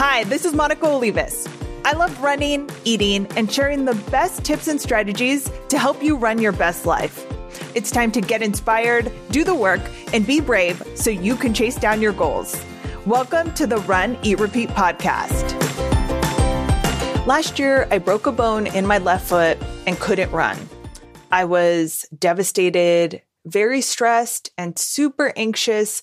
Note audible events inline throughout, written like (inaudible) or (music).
Hi, this is Monica Olivas. I love running, eating, and sharing the best tips and strategies to help you run your best life. It's time to get inspired, do the work, and be brave so you can chase down your goals. Welcome to the Run, Eat, Repeat podcast. Last year, I broke a bone in my left foot and couldn't run. I was devastated, very stressed, and super anxious.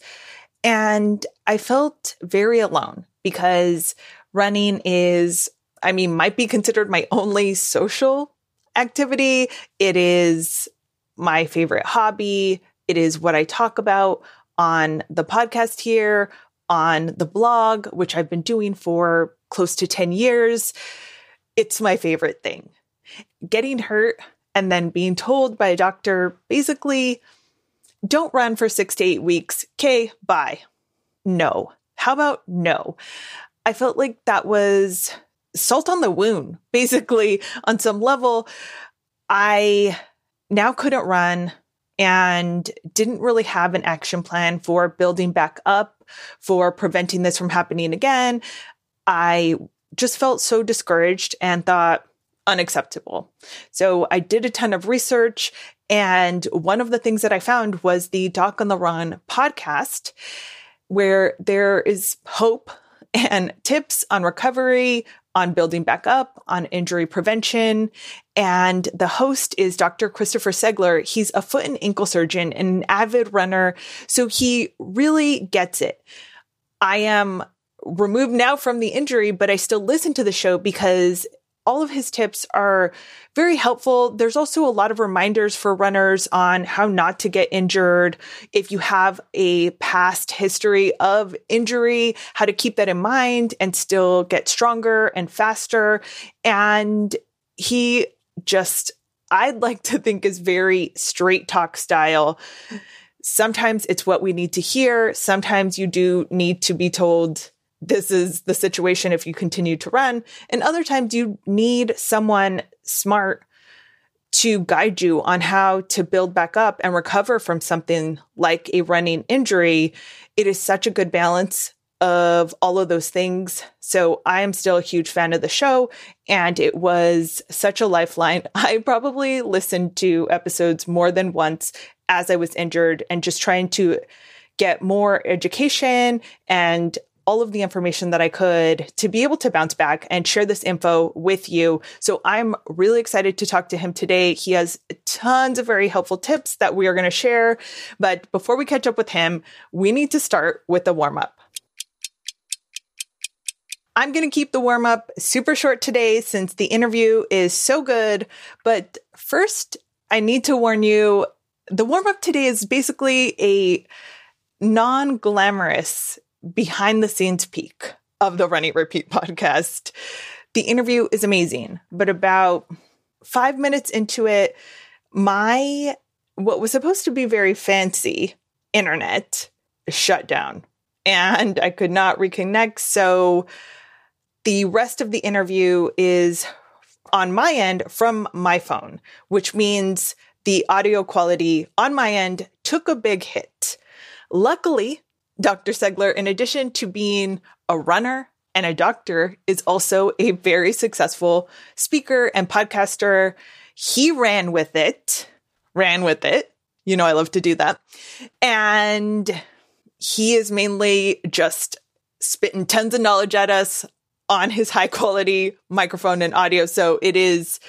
And I felt very alone because running is, I mean, might be considered my only social activity. It is my favorite hobby. It is what I talk about on the podcast here, on the blog, which I've been doing for close to 10 years. It's my favorite thing. Getting hurt and then being told by a doctor basically, don't run for six to eight weeks. Okay, bye. No. How about no? I felt like that was salt on the wound, (laughs) basically, on some level. I now couldn't run and didn't really have an action plan for building back up, for preventing this from happening again. I just felt so discouraged and thought, unacceptable. So I did a ton of research. And one of the things that I found was the Doc on the Run podcast where there is hope and tips on recovery, on building back up, on injury prevention. And the host is Dr. Christopher Segler. He's a foot and ankle surgeon and an avid runner. So he really gets it. I am removed now from the injury, but I still listen to the show because all of his tips are very helpful. There's also a lot of reminders for runners on how not to get injured. If you have a past history of injury, how to keep that in mind and still get stronger and faster. And he just, I'd like to think is very straight talk style. Sometimes it's what we need to hear. Sometimes you do need to be told this is the situation if you continue to run. And other times you need someone smart to guide you on how to build back up and recover from something like a running injury. It is such a good balance of all of those things. So I am still a huge fan of the show and it was such a lifeline. (laughs) I probably listened to episodes more than once as I was injured and just trying to get more education and all of the information that I could to be able to bounce back and share this info with you. So I'm really excited to talk to him today. He has tons of very helpful tips that we are going to share. But before we catch up with him, we need to start with the warm up. I'm going to keep the warm up super short today since the interview is so good. But first, I need to warn you the warm up today is basically a non glamorous behind the scenes peek of the Run Eat Repeat podcast. The interview is amazing, but about five minutes into it, my what was supposed to be very fancy internet shut down and I could not reconnect. So the rest of the interview is on my end from my phone, which means the audio quality on my end took a big hit. Luckily, Dr. Segler, in addition to being a runner and a doctor, is also a very successful speaker and podcaster. He ran with it, ran with it. You know, I love to do that. And he is mainly just spitting tons of knowledge at us on his high quality microphone and audio. So it is,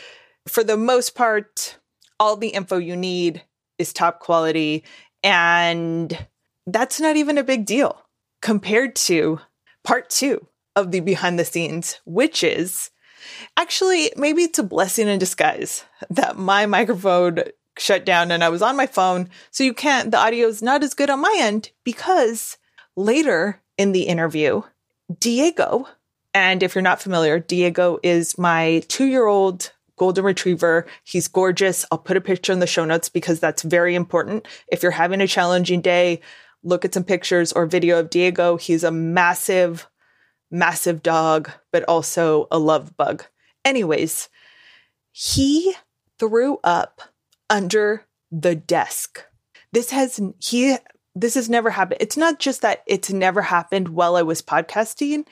for the most part, all the info you need is top quality. And that's not even a big deal compared to part two of the behind the scenes, which is actually maybe it's a blessing in disguise that my microphone shut down and I was on my phone. So you can't, the audio is not as good on my end because later in the interview, Diego, and if you're not familiar, Diego is my two year old golden retriever. He's gorgeous. I'll put a picture in the show notes because that's very important. If you're having a challenging day, look at some pictures or video of Diego. He's a massive, massive dog, but also a love bug. Anyways, he threw up under the desk. This has, he this has never happened. It's not just that it's never happened while I was podcasting,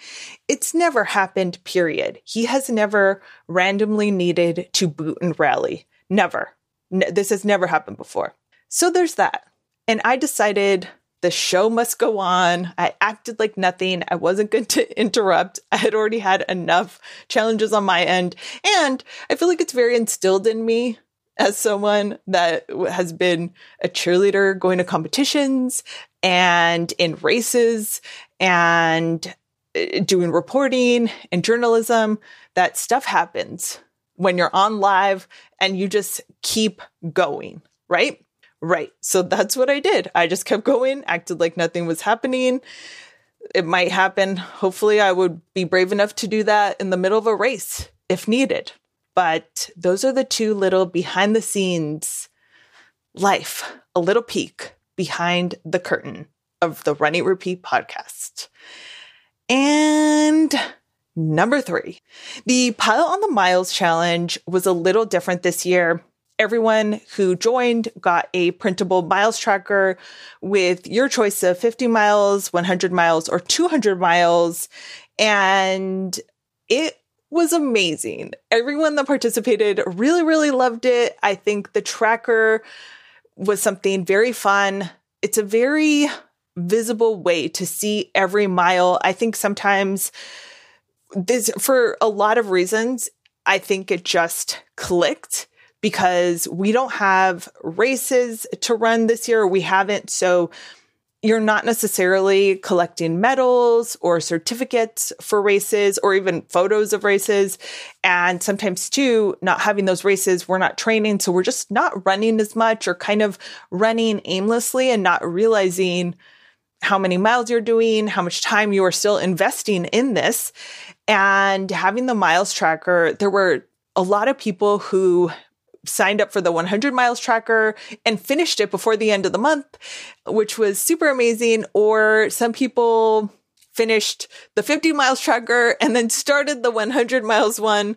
it's never happened, period. He has never randomly needed to boot and rally. Never. this has never happened before. So there's that. And I decided the show must go on. I acted like nothing. I wasn't going to (laughs) interrupt. I had already had enough challenges on my end. And I feel like it's very instilled in me as someone that has been a cheerleader going to competitions and in races and uh, doing reporting and journalism that stuff happens when you're on live and you just keep going, right? Right. So that's what I did. I just kept going, acted like nothing was happening. It might happen. Hopefully, I would be brave enough to do that in the middle of a race if needed. But those are the two little behind the scenes life, a little peek behind the curtain of the Run Eat Repeat podcast. And number three, the Pile on the Miles challenge was a little different this year. Everyone who joined got a printable miles tracker with your choice of 50 miles, 100 miles, or 200 miles. And it was amazing. Everyone that participated really, really loved it. I think the tracker was something very fun. It's a very visible way to see every mile. I think sometimes this, for a lot of reasons, I think it just clicked because we don't have races to run this year. We haven't. So you're not necessarily collecting medals or certificates for races or even photos of races. And sometimes, too, not having those races, we're not training. So we're just not running as much or kind of running aimlessly and not realizing how many miles you're doing, how much time you are still investing in this. And having the miles tracker, there were a lot of people who signed up for the 100 miles tracker and finished it before the end of the month, which was super amazing. Or some people finished the 50 miles tracker and then started the 100 miles one.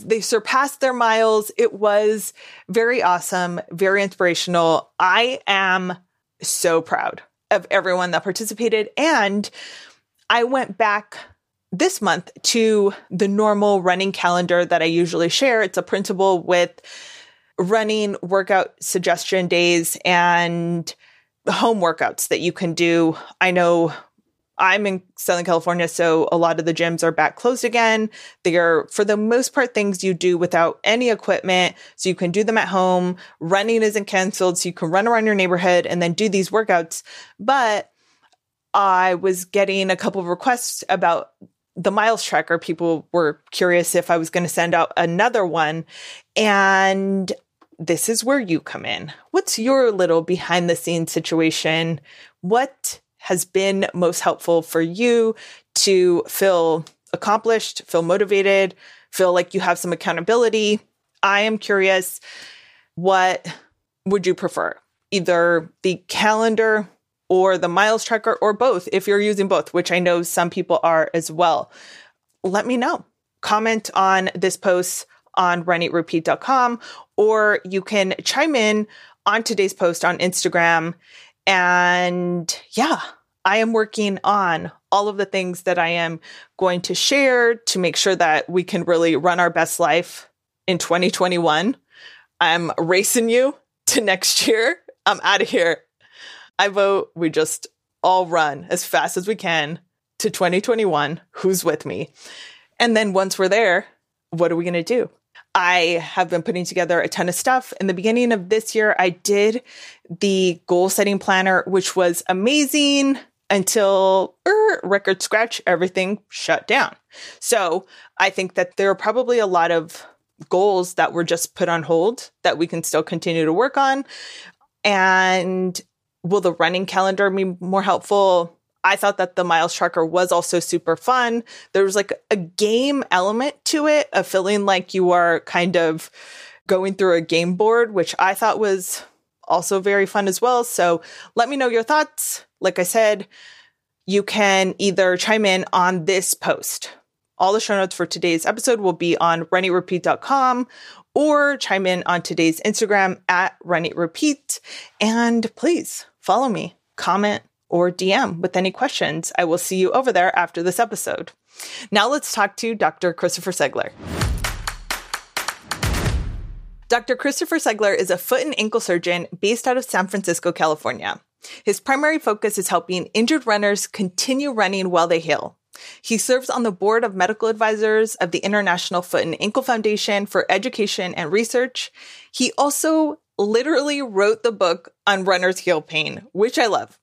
They surpassed their miles. It was very awesome, very inspirational. I am so proud of everyone that participated. And I went back this month to the normal running calendar that I usually share. It's a printable with running workout suggestion days and home workouts that you can do. I know I'm in Southern California, so a lot of the gyms are back closed again. They are, for the most part, things you do without any equipment. So you can do them at home. Running isn't canceled. So you can run around your neighborhood and then do these workouts. But I was getting a couple of requests about the miles tracker. People were curious if I was going to send out another one. And this is where you come in. What's your little behind the scenes situation? What has been most helpful for you to feel accomplished, feel motivated, feel like you have some accountability? I am curious, what would you prefer? Either the calendar or the miles tracker or both if you're using both, which I know some people are as well. Let me know. Comment on this post on runeatrepeat.com, or you can chime in on today's post on Instagram. And yeah, I am working on all of the things that I am going to share to make sure that we can really run our best life in 2021. I'm racing you to next year. I'm out of here. I vote we just all run as fast as we can to 2021. Who's with me? And then once we're there, what are we going to do? I have been putting together a ton of stuff. In the beginning of this year, I did the goal setting planner, which was amazing until er, record scratch, everything shut down. So I think that there are probably a lot of goals that were just put on hold that we can still continue to work on. And will the running calendar be more helpful? I thought that the miles tracker was also super fun. There was like a game element to it, of feeling like you are kind of going through a game board, which I thought was also very fun as well. So let me know your thoughts. Like I said, you can either chime in on this post. All the show notes for today's episode will be on runeatrepeat.com or chime in on today's Instagram at runeatrepeat. And please follow me comment, or DM with any questions. I will see you over there after this episode. Now let's talk to Dr. Christopher Segler. Dr. Christopher Segler is a foot and ankle surgeon based out of San Francisco, California. His primary focus is helping injured runners continue running while they heal. He serves on the board of medical advisors of the International Foot and Ankle Foundation for Education and Research. He also literally wrote the book on runner's heel pain, which I love.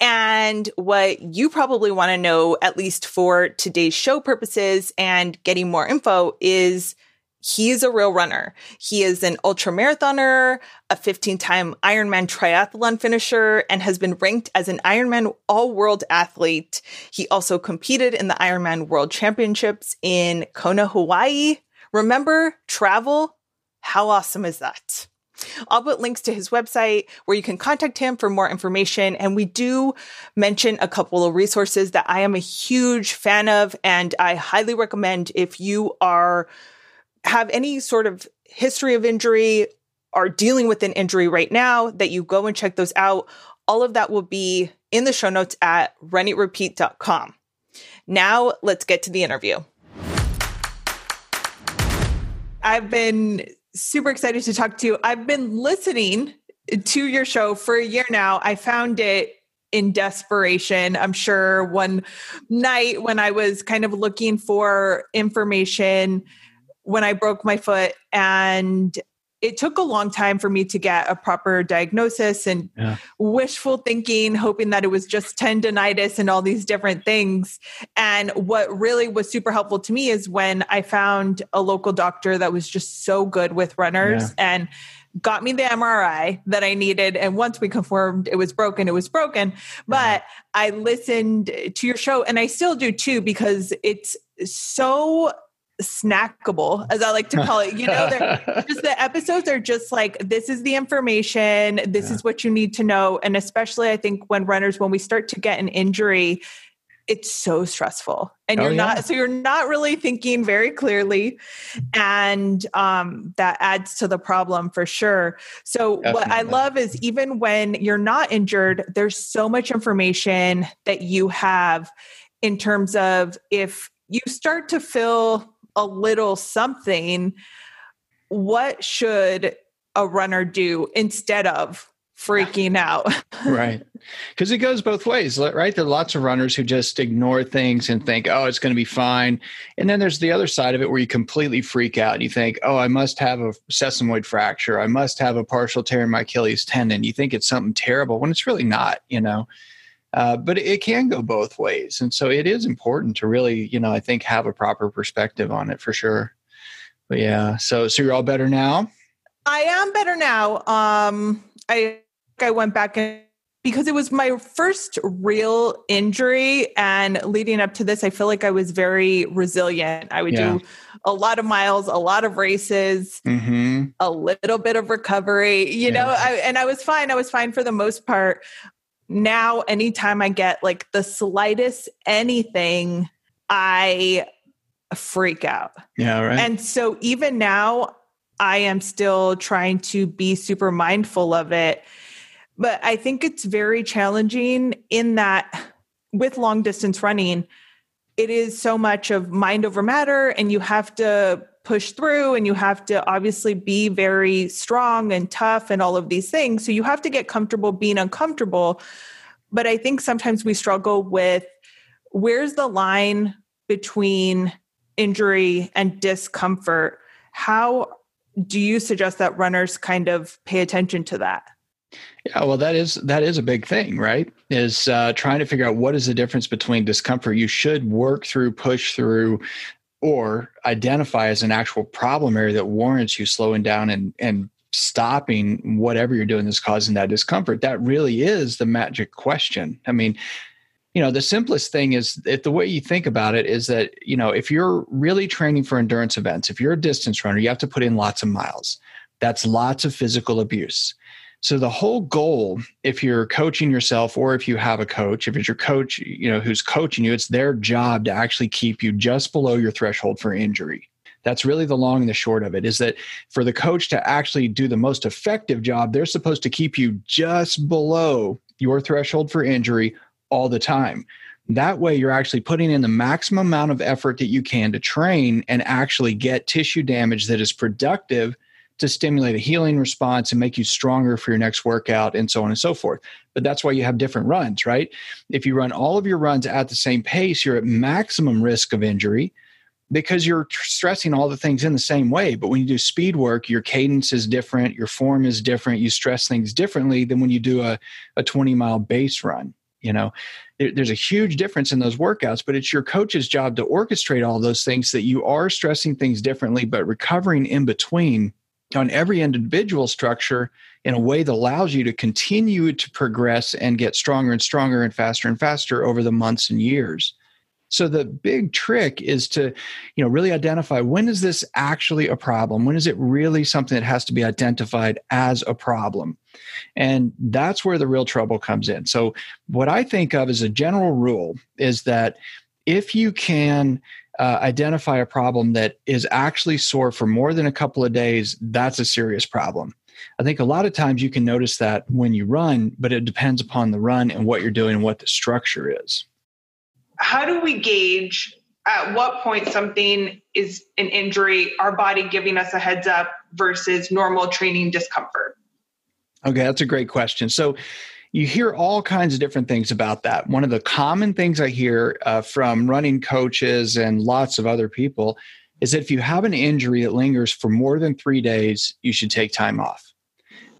And what you probably want to know, at least for today's show purposes and getting more info, is He's a real runner. He is an ultra marathoner, a 15 time Ironman triathlon finisher, and has been ranked as an Ironman all world athlete. He also competed in the Ironman World Championships in Kona, Hawaii. Remember travel? How awesome is that? I'll put links to his website where you can contact him for more information. And we do mention a couple of resources that I am a huge fan of and I highly recommend if you are have any sort of history of injury, are dealing with an injury right now, that you go and check those out. All of that will be in the show notes at runeatrepeat.com. Now let's get to the interview. I've been super excited to talk to you. I've been listening to your show for a year now. I found it in desperation. I'm sure one night when I was kind of looking for information when I broke my foot and it took a long time for me to get a proper diagnosis and yeah. wishful thinking, hoping that it was just tendonitis and all these different things. And what really was super helpful to me is when I found a local doctor that was just so good with runners yeah. and got me the MRI that I needed. And once we confirmed it was broken, it was broken. But I listened to your show and I still do too, because it's so snackable, as I like to call it. You know, (laughs) just the episodes are just like this is the information, this yeah. is what you need to know. And especially I think when runners, when we start to get an injury, it's so stressful and oh, you're yeah. not so you're not really thinking very clearly and um, that adds to the problem for sure so Definitely. what i love is even when you're not injured there's so much information that you have in terms of if you start to feel a little something, what should a runner do instead of freaking out? (laughs) right. Because it goes both ways, right? There are lots of runners who just ignore things and think, oh, it's going to be fine. And then there's the other side of it where you completely freak out and you think, oh, I must have a sesamoid fracture. I must have a partial tear in my Achilles tendon. You think it's something terrible when it's really not, you know? Uh, but it can go both ways. And so it is important to really, you know, I think have a proper perspective on it for sure. But yeah, so so you're all better now? I am better now. Um I I went back and because it was my first real injury and leading up to this I feel like I was very resilient. I would yeah. do a lot of miles, a lot of races, mm-hmm. a little bit of recovery, you yeah. know, I, and I was fine. I was fine for the most part now anytime I get like the slightest anything, I freak out. Yeah, right. And so even now, I am still trying to be super mindful of it. But I think it's very challenging in that with long distance running, it is so much of mind over matter, and you have to push through and you have to obviously be very strong and tough and all of these things. So you have to get comfortable being uncomfortable. But I think sometimes we struggle with where's the line between injury and discomfort? How do you suggest that runners kind of pay attention to that? Yeah, well, that is that is a big thing, right? Is uh, trying to figure out what is the difference between discomfort you should work through, push through, or identify as an actual problem area that warrants you slowing down and and stopping whatever you're doing that's causing that discomfort that really is the magic question. I mean you know the simplest thing is if the way you think about it is that you know if you're really training for endurance events if you're a distance runner you have to put in lots of miles. That's lots of physical abuse so the whole goal, if you're coaching yourself or if you have a coach, if it's your coach, you know, who's coaching you, it's their job to actually keep you just below your threshold for injury. That's really the long and the short of it is that for the coach to actually do the most effective job, they're supposed to keep you just below your threshold for injury all the time. That way, you're actually putting in the maximum amount of effort that you can to train and actually get tissue damage that is productive to stimulate a healing response and make you stronger for your next workout and so on and so forth. But that's why you have different runs, right? If you run all of your runs at the same pace, you're at maximum risk of injury because you're stressing all the things in the same way. But when you do speed work, your cadence is different, your form is different, you stress things differently than when you do a, a 20 mile base run. You know, there, there's a huge difference in those workouts, but it's your coach's job to orchestrate all those things that you are stressing things differently, but recovering in between on every individual structure in a way that allows you to continue to progress and get stronger and stronger and faster and faster over the months and years. So the big trick is to, you know, really identify when is this actually a problem? When is it really something that has to be identified as a problem? And that's where the real trouble comes in. So what I think of as a general rule is that if you can uh, identify a problem that is actually sore for more than a couple of days, that's a serious problem. I think a lot of times you can notice that when you run, but it depends upon the run and what you're doing and what the structure is how do we gauge at what point something is an injury, our body giving us a heads up versus normal training discomfort? Okay, that's a great question. So, you hear all kinds of different things about that. One of the common things I hear uh, from running coaches and lots of other people is that if you have an injury that lingers for more than three days, you should take time off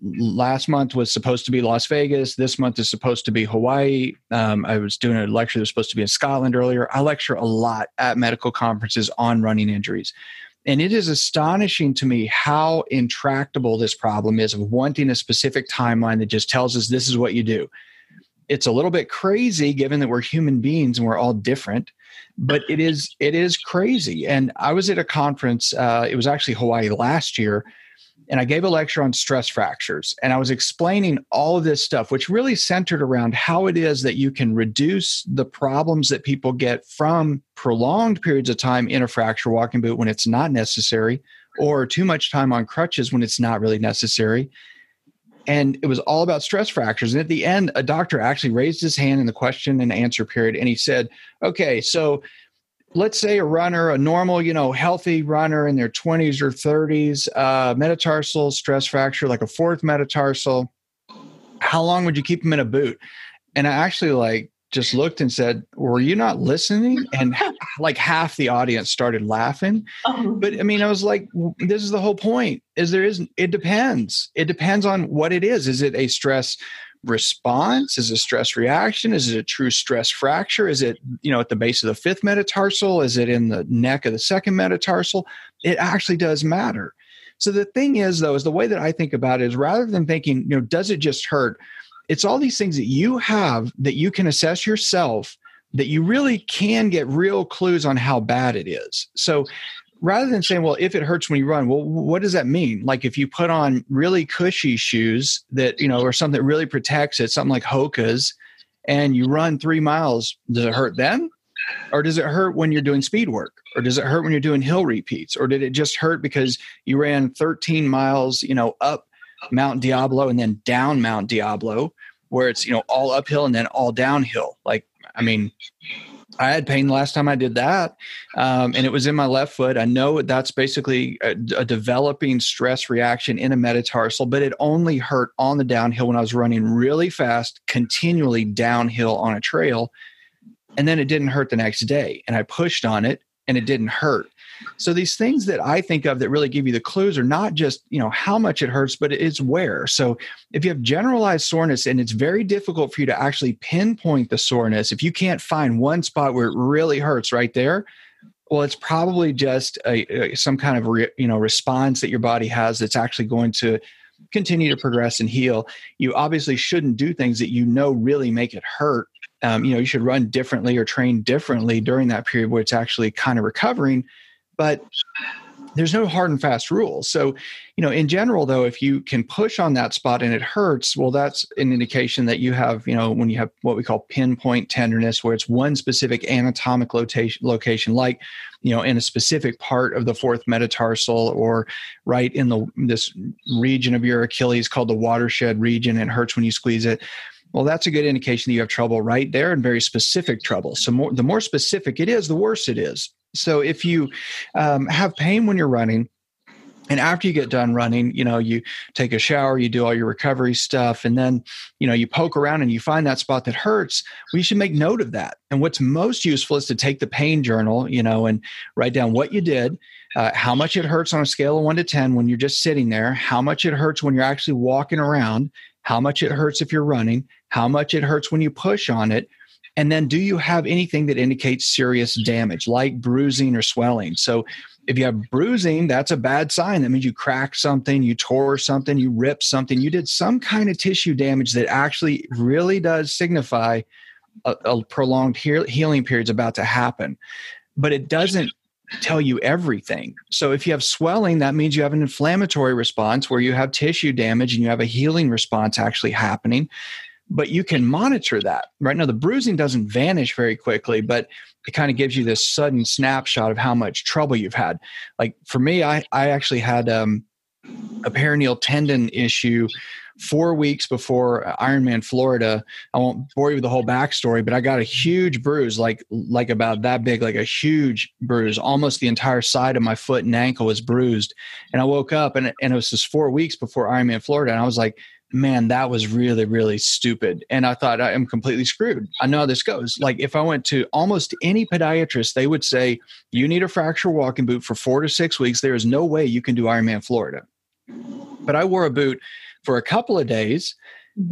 last month was supposed to be Las Vegas. This month is supposed to be Hawaii. Um, I was doing a lecture that was supposed to be in Scotland earlier. I lecture a lot at medical conferences on running injuries. And it is astonishing to me how intractable this problem is of wanting a specific timeline that just tells us this is what you do. It's a little bit crazy given that we're human beings and we're all different, but it is it is crazy. And I was at a conference. Uh, it was actually Hawaii last year, and I gave a lecture on stress fractures. And I was explaining all of this stuff, which really centered around how it is that you can reduce the problems that people get from prolonged periods of time in a fracture walking boot when it's not necessary, or too much time on crutches when it's not really necessary. And it was all about stress fractures. And at the end, a doctor actually raised his hand in the question and answer period and he said, Okay, so let's say a runner, a normal, you know, healthy runner in their 20s or 30s, uh, metatarsal stress fracture, like a fourth metatarsal, how long would you keep them in a boot? And I actually like just looked and said, "Were you not listening?" And like half the audience started laughing. Oh. But I mean, I was like, "This is the whole point. Is there is it depends. It depends on what it is. Is it a stress response? Is it stress reaction? Is it a true stress fracture? Is it, you know, at the base of the fifth metatarsal? Is it in the neck of the second metatarsal? It actually does matter. So the thing is, though, is the way that I think about it is rather than thinking, you know, does it just hurt? It's all these things that you have that you can assess yourself that you really can get real clues on how bad it is. So rather than saying, well, if it hurts when you run, well, what does that mean? Like if you put on really cushy shoes that, you know, or something that really protects it, something like Hoka's, and you run three miles, does it hurt then? Or does it hurt when you're doing speed work? Or does it hurt when you're doing hill repeats? Or did it just hurt because you ran 13 miles, you know, up Mount Diablo and then down Mount Diablo, where it's, you know, all uphill and then all downhill? Like, I mean, I had pain last time I did that, um, and it was in my left foot. I know that's basically a, a, developing stress reaction in a metatarsal, but it only hurt on the downhill when I was running really fast, continually downhill on a trail. And then it didn't hurt the next day. And I pushed on it and it didn't hurt. So these things that I think of that really give you the clues are not just, you know, how much it hurts, but it's where. So if you have generalized soreness and it's very difficult for you to actually pinpoint the soreness, if you can't find one spot where it really hurts right there, well, it's probably just a, a some kind of re, you know response that your body has that's actually going to continue to progress and heal. You obviously shouldn't do things that you know really make it hurt. Um, you know, you should run differently or train differently during that period where it's actually kind of recovering but there's no hard and fast rules. So, you know, in general, though, if you can push on that spot and it hurts, well, that's an indication that you have, you know, when you have what we call pinpoint tenderness, where it's one specific anatomic location, location, like, you know, in a specific part of the fourth metatarsal or right in the this region of your Achilles called the watershed region, and hurts when you squeeze it well, that's a good indication that you have trouble right there and very specific trouble. So more, the more specific it is, the worse it is. So if you um, have pain when you're running, and after you get done running you know you take a shower you do all your recovery stuff and then you know you poke around and you find that spot that hurts we should make note of that. And what's most useful is to take the pain journal you know and write down what you did uh, how much it hurts on a scale of 1 to 10 when you're just sitting there how much it hurts when you're actually walking around how much it hurts if you're running how much it hurts when you push on it and then do you have anything that indicates serious damage like bruising or swelling so if you have bruising, that's a bad sign. That means you cracked something, you tore something, you ripped something, you did some kind of tissue damage that actually really does signify a, a prolonged he- healing period is about to happen. But it doesn't tell you everything. So if you have swelling, that means you have an inflammatory response where you have tissue damage and you have a healing response actually happening but you can monitor that. Right now, the bruising doesn't vanish very quickly, but it kind of gives you this sudden snapshot of how much trouble you've had. Like for me, I, I actually had um, a peroneal tendon issue four weeks before Ironman Florida. I won't bore you with the whole backstory, but I got a huge bruise, like like about that big, like a huge bruise. Almost the entire side of my foot and ankle was bruised. And I woke up and, and it was just four weeks before Ironman Florida. And I was like, man, that was really, really stupid. And I thought I am completely screwed. I know how this goes. Like if I went to almost any podiatrist, they would say, you need a fracture walking boot for four to six weeks. There is no way you can do Ironman Florida. But I wore a boot for a couple of days.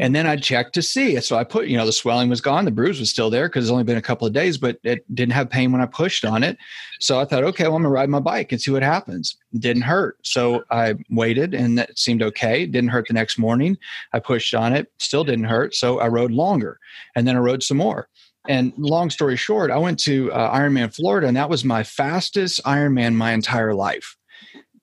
And then I'd check to see. So I put, you know, the swelling was gone, the bruise was still there because it's only been a couple of days, but it didn't have pain when I pushed on it. So I thought, okay, well, I'm gonna ride my bike and see what happens. It didn't hurt. So I waited and that seemed okay. It didn't hurt the next morning. I pushed on it, still didn't hurt. So I rode longer and then I rode some more. And long story short, I went to uh, Ironman Florida, and that was my fastest Ironman my entire life.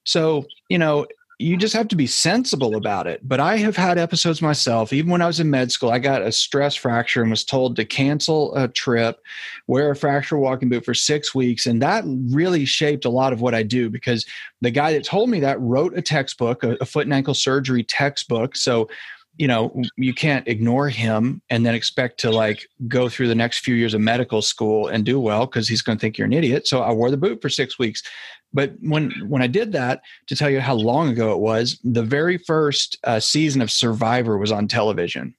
So, you know, you just have to be sensible about it. But I have had episodes myself, even when I was in med school, I got a stress fracture and was told to cancel a trip, wear a fracture walking boot for six weeks. And that really shaped a lot of what I do because the guy that told me that wrote a textbook, a, a foot and ankle surgery textbook. So, you know, you can't ignore him and then expect to like go through the next few years of medical school and do well because he's going to think you're an idiot. So I wore the boot for six weeks. But when when I did that, to tell you how long ago it was, the very first uh, season of Survivor was on television,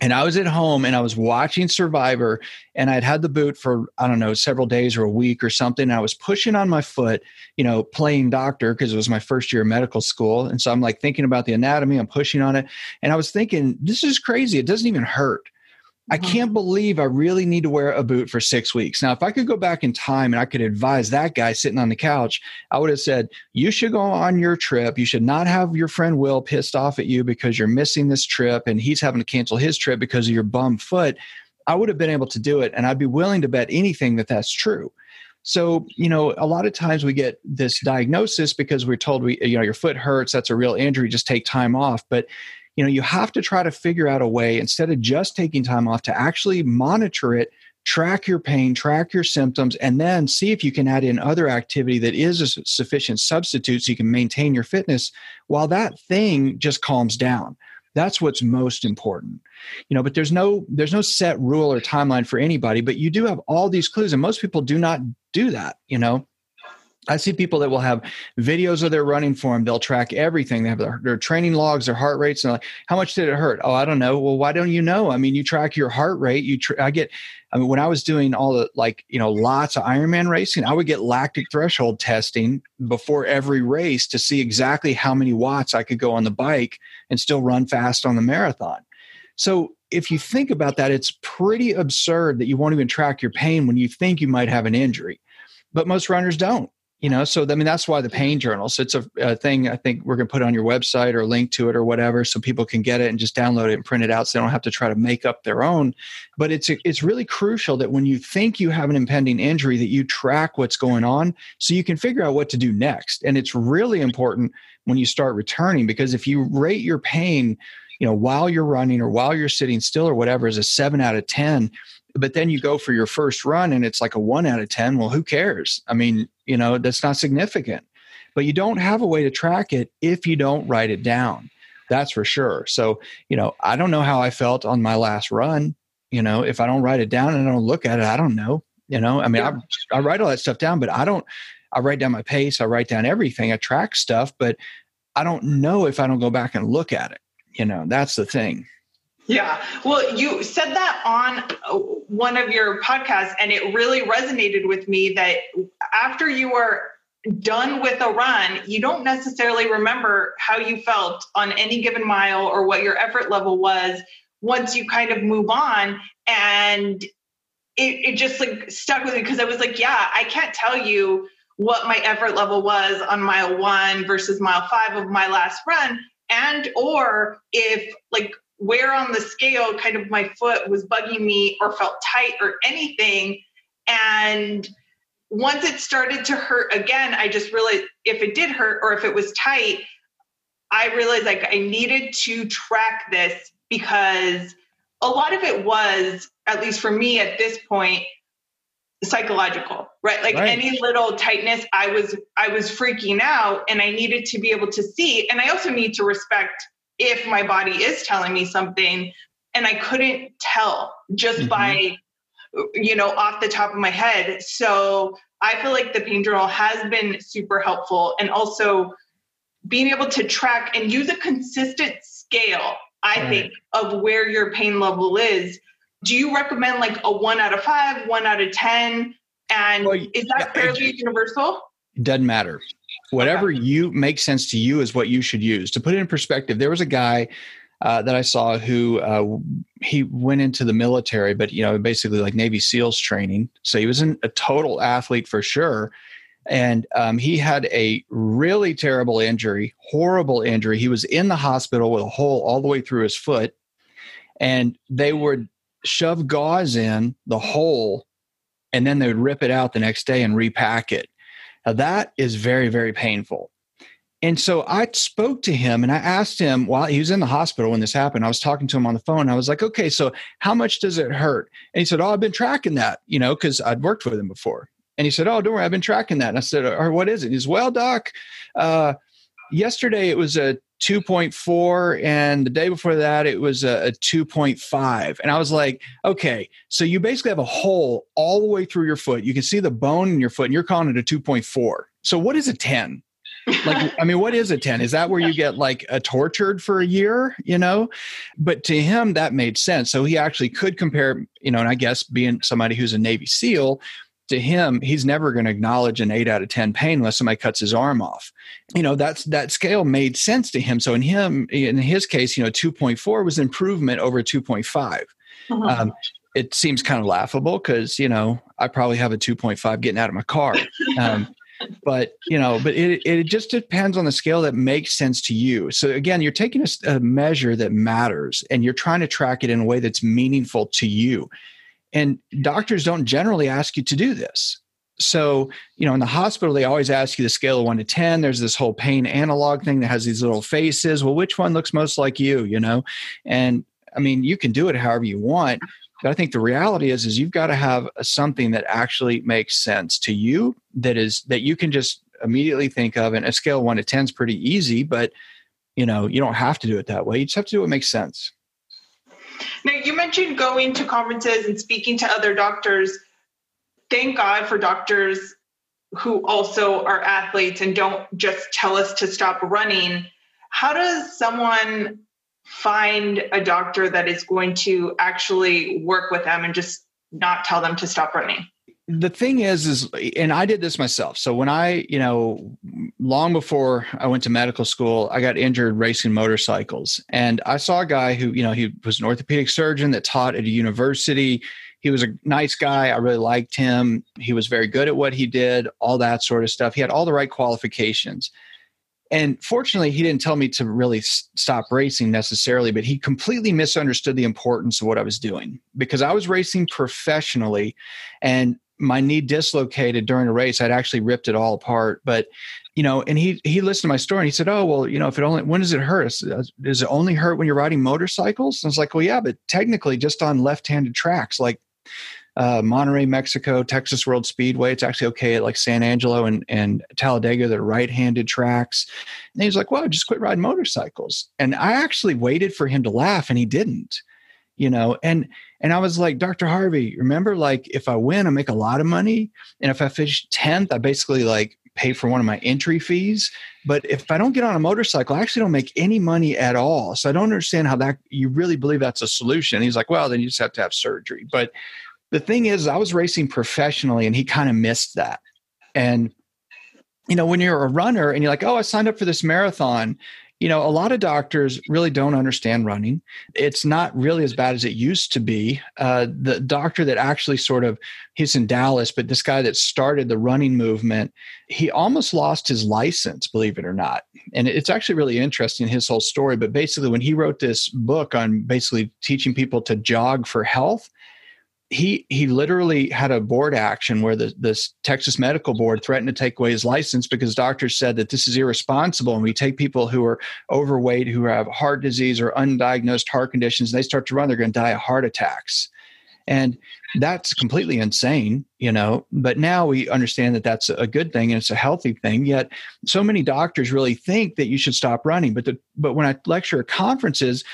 and I was at home and I was watching Survivor, and I'd had the boot for I don't know several days or a week or something. And I was pushing on my foot, you know, playing doctor because it was my first year of medical school, and so I'm like thinking about the anatomy. I'm pushing on it, and I was thinking, this is crazy. It doesn't even hurt. I uh-huh. can't believe I really need to wear a boot for six weeks. Now, if I could go back in time and I could advise that guy sitting on the couch, I would have said, You should go on your trip. You should not have your friend Will pissed off at you because you're missing this trip and he's having to cancel his trip because of your bum foot. I would have been able to do it. And I'd be willing to bet anything that that's true. So, you know, a lot of times we get this diagnosis because we're told we, you know, your foot hurts, that's a real injury, just take time off. But you know you have to try to figure out a way instead of just taking time off to actually monitor it track your pain track your symptoms and then see if you can add in other activity that is a sufficient substitute so you can maintain your fitness while that thing just calms down. That's what's most important. You know but there's no there's no set rule or timeline for anybody but you do have all these clues and most people do not do that you know I see people that will have videos of their running form. They'll track everything. They have their, their training logs, their heart rates, and like, how much did it hurt? Oh, I don't know. Well, why don't you know? I mean, you track your heart rate. You, tra- I get. I mean, when I was doing all the like, you know, lots of Ironman racing, I would get lactic threshold testing before every race to see exactly how many watts I could go on the bike and still run fast on the marathon. So if you think about that, it's pretty absurd that you won't even track your pain when you think you might have an injury. But most runners don't you know so i mean that's why the pain journals it's a, a thing i think we're going to put on your website or link to it or whatever so people can get it and just download it and print it out so they don't have to try to make up their own. But it's it's really crucial that when you think you have an impending injury that you track what's going on so you can figure out what to do next. And it's really important when you start returning because if you rate your pain you know while you're running or while you're sitting still or whatever as a 7 out of 10 but then you go for your first run and it's like a 1 out of 10 well who cares? I mean you know that's not significant but you don't have a way to track it if you don't write it down That's for sure. So, you know, I don't know how I felt on my last run. You know, if I don't write it down and I don't look at it, I don't know. You know, I mean, yeah. I, I write all that stuff down, but I don't, I write down my pace, I write down everything, I track stuff, but I don't know if I don't go back and look at it. You know, that's the thing. Yeah. Well, you said that on uh, one of your podcasts, and it really resonated with me that after you were done with a run, you don't necessarily remember how you felt on any given mile or what your effort level was once you kind of move on. And it, it just like stuck with me because I was like, yeah, I can't tell you what my effort level was on mile one versus mile five of my last run. And or if like where on the scale kind of my foot was bugging me or felt tight or anything. And once it started to hurt again, I just realized if it did hurt or if it was tight, I realized like I needed to track this because a lot of it was, at least for me at this point, psychological right like right. any little tightness i was i was freaking out and i needed to be able to see and i also need to respect if my body is telling me something and i couldn't tell just mm-hmm. by you know off the top of my head. So i feel like the pain journal has been super helpful. And also being able to track and use a consistent scale i right. think of where your pain level is. Do you recommend like a one out of five one out of ten? And well, is that yeah, fairly universal? It doesn't matter whatever okay. you makes sense to you is what you should use. To put it in perspective there was a guy uh, that i saw who uh, he went into the military but you know basically like navy seals training. So he was a total athlete for sure. And um, he had a really terrible injury horrible injury. He was in the hospital with a hole all the way through his foot. And they would shove gauze in the hole and then they would rip it out the next day and repack it now, that is very, very painful. And so I spoke to him and I asked him while he was in the hospital when this happened. I was talking to him on the phone. I was like, okay, so how much does it hurt? And he said, oh, I've been tracking that, you know, because I'd worked with him before. And he said, oh, don't worry, I've been tracking that. And I said, or what is it? He's, well, doc, uh, yesterday it was a 2.4 and the day before that it was a, a 2.5 and i was like okay so you basically have a hole all the way through your foot. You can see the bone in your foot and you're calling it a 2.4 so what is a 10 like i mean what is a 10 is that where you get like a tortured for a year you know? But to him that made sense. So he actually could compare you know and i guess being somebody who's a navy seal to him, he's never going to acknowledge an eight out of 10 pain unless somebody cuts his arm off. You know, that's that scale made sense to him. So in him, in his case, you know, 2.4 was improvement over 2.5. Uh-huh. Um, it seems kind of laughable because, you know, I probably have a 2.5 getting out of my car. Um, (laughs) but you know but it, it just depends on the scale that makes sense to you so again you're taking a, a measure that matters and you're trying to track it in a way that's meaningful to you and doctors don't generally ask you to do this. So, you know, in the hospital, they always ask you the scale of one to 10. There's this whole pain analog thing that has these little faces. Well, which one looks most like you, you know? And I mean, you can do it however you want. But I think the reality is, is you've got to have something that actually makes sense to you that is, that you can just immediately think of. And a scale one to 10 is pretty easy, but, you know, you don't have to do it that way. You just have to do what makes sense. Now, you mentioned going to conferences and speaking to other doctors. Thank God for doctors who also are athletes and don't just tell us to stop running. How does someone find a doctor that is going to actually work with them and just not tell them to stop running? The thing is is and i did this myself. So when i you know long before i went to medical school i got injured racing motorcycles. And i saw a guy who you know he was an orthopedic surgeon that taught at a university. He was a nice guy. I really liked him. He was very good at what he did all that sort of stuff. He had all the right qualifications. And fortunately he didn't tell me to really stop racing necessarily but he completely misunderstood the importance of what i was doing because i was racing professionally. And my knee dislocated during a race. I'd actually ripped it all apart. But, you know, and he he listened to my story and he said, Oh, well, you know, if it only when does it hurt? Does it only hurt when you're riding motorcycles? And I was like, Well, yeah, but technically just on left-handed tracks. Like uh, Monterrey, Mexico, Texas World Speedway. It's actually okay at like San Angelo and, and Talladega, they're right handed tracks. And he's like, well, just quit riding motorcycles. And I actually waited for him to laugh and he didn't, you know, and, and I was like, Dr. Harvey, remember, like, if I win, I make a lot of money. And if I finish 10th, I basically like pay for one of my entry fees. But if I don't get on a motorcycle, I actually don't make any money at all. So I don't understand how that you really believe that's a solution. He's like, well, then you just have to have surgery. But the thing is, I was racing professionally and he kind of missed that. And, you know, when you're a runner and you're like, oh, I signed up for this marathon, you know, a lot of doctors really don't understand running. It's not really as bad as it used to be. Uh, the doctor that actually sort of, he's in Dallas, but this guy that started the running movement, he almost lost his license, believe it or not. And it's actually really interesting, his whole story. But basically, when he wrote this book on basically teaching people to jog for health, he he literally had a board action where the this Texas Medical Board threatened to take away his license because doctors said that this is irresponsible. And we take people who are overweight who have heart disease or undiagnosed heart conditions and they start to run they're going to die of heart attacks. And that's completely insane you know but now we understand that that's a good thing and it's a healthy thing. Yet so many doctors really think that you should stop running. But the, but when i lecture at conferences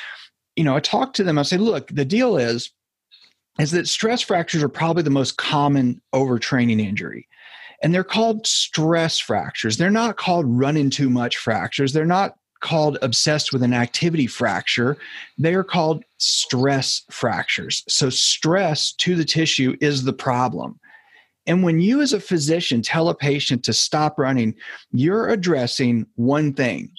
you know i talk to them i say look the deal is is that stress fractures are probably the most common overtraining injury. And they're called stress fractures. They're not called running too much fractures. They're not called obsessed with an activity fracture. They are called stress fractures. So, stress to the tissue is the problem. And when you, as a physician, tell a patient to stop running, you're addressing one thing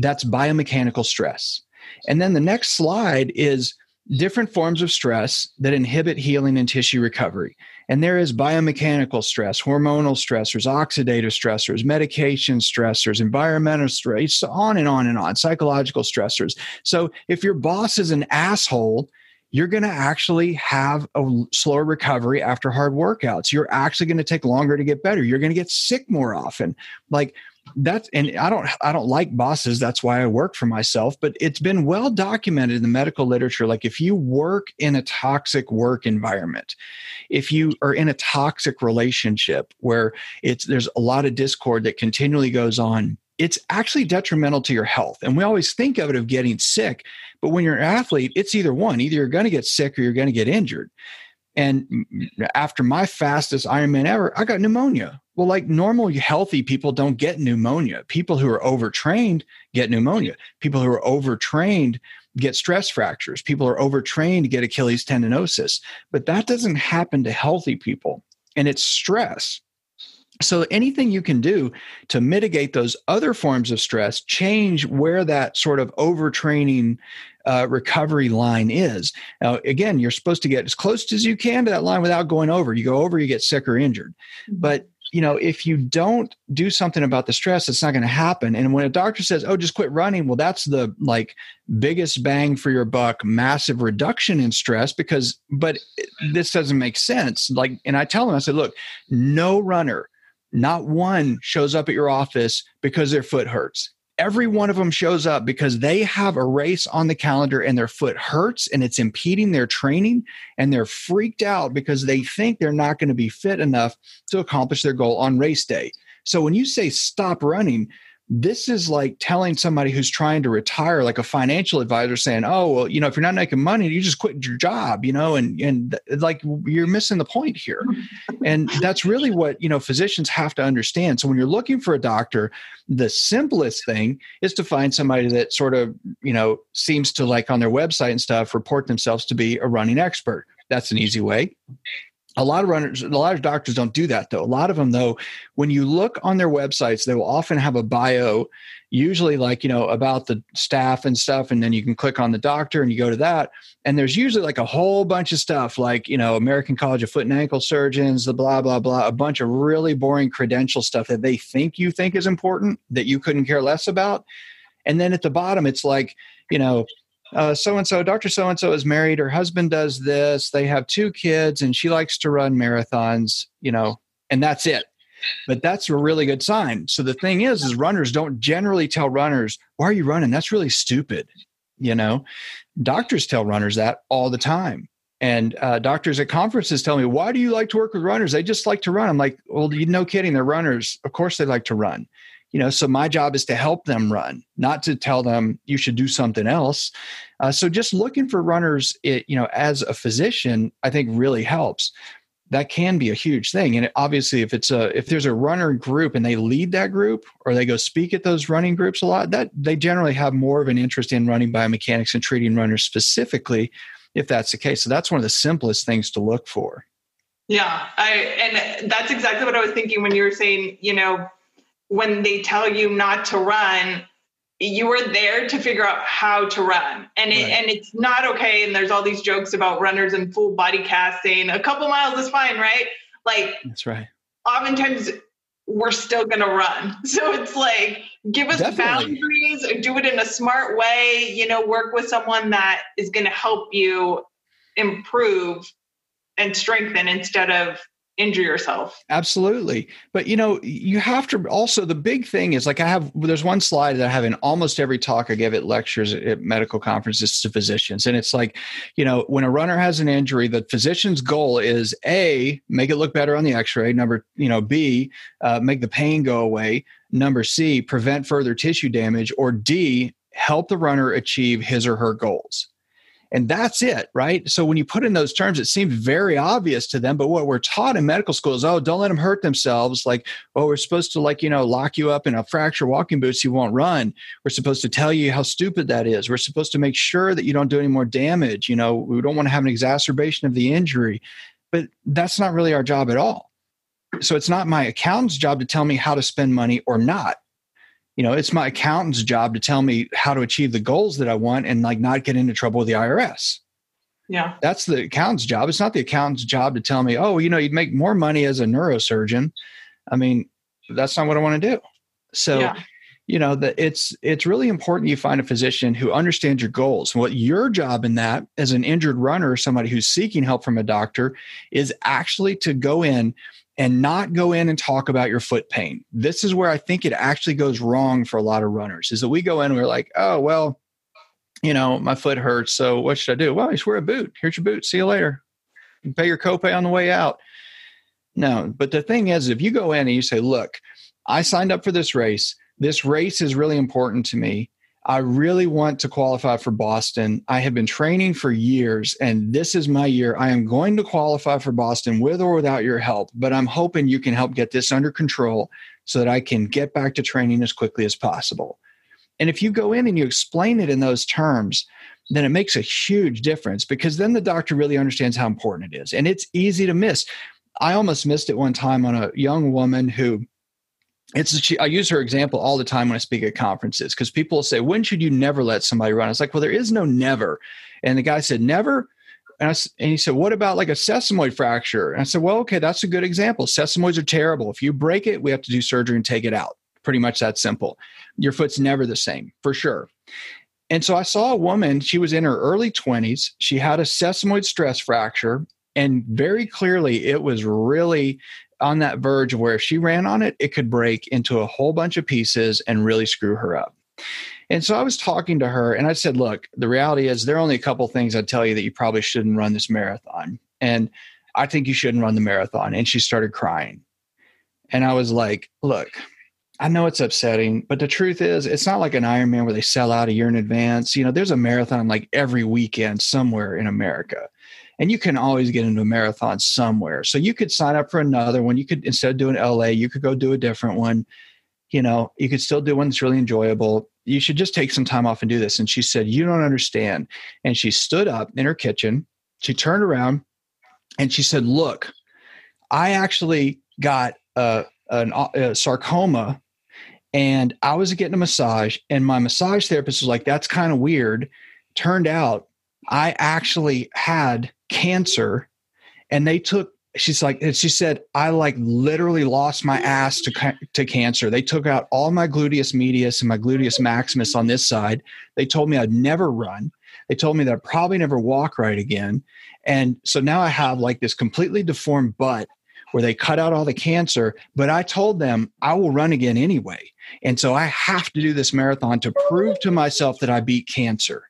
that's biomechanical stress. And then the next slide is different forms of stress that inhibit healing and tissue recovery. And there is biomechanical stress, hormonal stressors, oxidative stressors, medication stressors, environmental stress, on and on and on, psychological stressors. So if your boss is an asshole, you're going to actually have a slower recovery after hard workouts. You're actually going to take longer to get better. You're going to get sick more often. Like that's and i don't i don't like bosses. That's why i work for myself but it's been well documented in the medical literature. Like if you work in a toxic work environment if you are in a toxic relationship where it's there's a lot of discord that continually goes on it's actually detrimental to your health. And we always think of it of getting sick but when you're an athlete it's either one either you're going to get sick or you're going to get injured and after my fastest Ironman ever, I got pneumonia. Well, like normal healthy people don't get pneumonia. People who are overtrained get pneumonia. People who are overtrained get stress fractures. People are overtrained get Achilles tendinosis. But that doesn't happen to healthy people. And it's stress. So anything you can do to mitigate those other forms of stress, change where that sort of overtraining uh, recovery line is. Now, again, you're supposed to get as close as you can to that line without going over. You go over, you get sick or injured. Mm-hmm. But you know, if you don't do something about the stress, it's not going to happen. And when a doctor says, "Oh, just quit running," well, that's the like biggest bang for your buck, massive reduction in stress. Because, but this doesn't make sense. Like, and I tell them, I said, "Look, no runner." Not one shows up at your office because their foot hurts every one of them shows up because they have a race on the calendar and their foot hurts and it's impeding their training and they're freaked out because they think they're not going to be fit enough to accomplish their goal on race day. So when you say stop running, this is like telling somebody who's trying to retire like a financial advisor saying oh well you know if you're not making money you just quit your job you know and and like you're missing the point here. And that's really what you know physicians have to understand. So when you're looking for a doctor the simplest thing is to find somebody that sort of you know seems to like on their website and stuff report themselves to be a running expert. That's an easy way a lot of runners a lot of doctors don't do that though. A lot of them though when you look on their websites they will often have a bio usually like you know about the staff and stuff and then you can click on the doctor and you go to that and there's usually like a whole bunch of stuff like you know american college of foot and ankle surgeons the blah blah blah a bunch of really boring credential stuff that they think you think is important that you couldn't care less about and then at the bottom it's like you know so and so, Dr. So and so is married. Her husband does this. They have two kids, and she likes to run marathons, you know, and that's it. But that's a really good sign. So the thing is, is runners don't generally tell runners, why are you running? That's really stupid. You know, doctors tell runners that all the time. And uh, doctors at conferences tell me, why do you like to work with runners? They just like to run. I'm like, well, you no kidding. They're runners. Of course they like to run. You know, so my job is to help them run, not to tell them you should do something else. Uh, so just looking for runners, it, you know, as a physician, I think really helps. That can be a huge thing. And obviously if it's a if there's a runner group and they lead that group or they go speak at those running groups a lot that they generally have more of an interest in running biomechanics and treating runners specifically if that's the case. So that's one of the simplest things to look for. Yeah i and that's exactly what i was thinking when you were saying you know when they tell you not to run you were there to figure out how to run and it, right. and it's not okay and there's all these jokes about runners and full body casting a couple miles is fine right like that's right oftentimes we're still going to run (laughs) so it's like give us Definitely. boundaries do it in a smart way you know work with someone that is going to help you improve and strengthen instead of injure yourself. Absolutely. But you know, you have to also the big thing is like I have there's one slide that I have in almost every talk I give at lectures at medical conferences to physicians. And it's like, you know, when a runner has an injury, the physician's goal is A, make it look better on the x-ray, number, you know, B, uh, make the pain go away, number C, prevent further tissue damage, or D, help the runner achieve his or her goals and that's it right? So when you put in those terms it seems very obvious to them but what we're taught in medical school is oh don't let them hurt themselves. Like oh we're supposed to like you know lock you up in a fracture walking boots you won't run. We're supposed to tell you how stupid that is. We're supposed to make sure that you don't do any more damage. You know we don't want to have an exacerbation of the injury. But that's not really our job at all. So it's not my accountant's job to tell me how to spend money or not you know it's my accountant's job to tell me how to achieve the goals that i want and like not get into trouble with the irs yeah. That's the accountant's job. It's not the accountant's job to tell me oh you know you'd make more money as a neurosurgeon. I mean that's not what i want to do. So yeah. you know that it's it's really important you find a physician who understands your goals. What your job in that as an injured runner or somebody who's seeking help from a doctor is actually to go in and not go in and talk about your foot pain. This is where I think it actually goes wrong for a lot of runners is that we go in we're like, oh, well, you know, my foot hurts. So what should I do? Well, just wear a boot. Here's your boot. See you later. You pay your copay on the way out. No, but the thing is, if you go in and you say, look, I signed up for this race. This race is really important to me. I really want to qualify for Boston. I have been training for years, and this is my year. I am going to qualify for Boston with or without your help, but I'm hoping you can help get this under control so that I can get back to training as quickly as possible. And if you go in and you explain it in those terms, then it makes a huge difference because then the doctor really understands how important it is. And it's easy to miss. I almost missed it one time on a young woman who it's I use her example all the time when I speak at conferences because people say, "When should you never let somebody run?" It's like, well, there is no never. And the guy said, "Never." And, I, and he said, "What about like a sesamoid fracture?" And I said, "Well, okay, that's a good example. Sesamoids are terrible. If you break it, we have to do surgery and take it out. Pretty much that simple. Your foot's never the same for sure." And so I saw a woman. She was in her early twenties. She had a sesamoid stress fracture, and very clearly, it was really on that verge where if she ran on it, it could break into a whole bunch of pieces and really screw her up. And so I was talking to her and I said, Look, the reality is there are only a couple things I'd tell you that you probably shouldn't run this marathon. And I think you shouldn't run the marathon. And she started crying. And I was like, Look, I know it's upsetting, but the truth is, it's not like an Ironman where they sell out a year in advance. You know, there's a marathon like every weekend somewhere in America and you can always get into a marathon somewhere. So you could sign up for another one. You could instead of doing LA, you could go do a different one. You know, you could still do one that's really enjoyable. You should just take some time off and do this. And she said, You don't understand. And she stood up in her kitchen. She turned around and she said, Look, I actually got a, an, uh, a sarcoma and I was getting a massage, and my massage therapist was like, That's kind of weird. Turned out I actually had cancer and they took she's like she said i like literally lost my ass to to cancer. They took out all my gluteus medius and my gluteus maximus on this side. They told me i'd never run. They told me that i'd probably never walk right again. And so now i have like this completely deformed butt where they cut out all the cancer but i told them i will run again anyway. And so i have to do this marathon to prove to myself that i beat cancer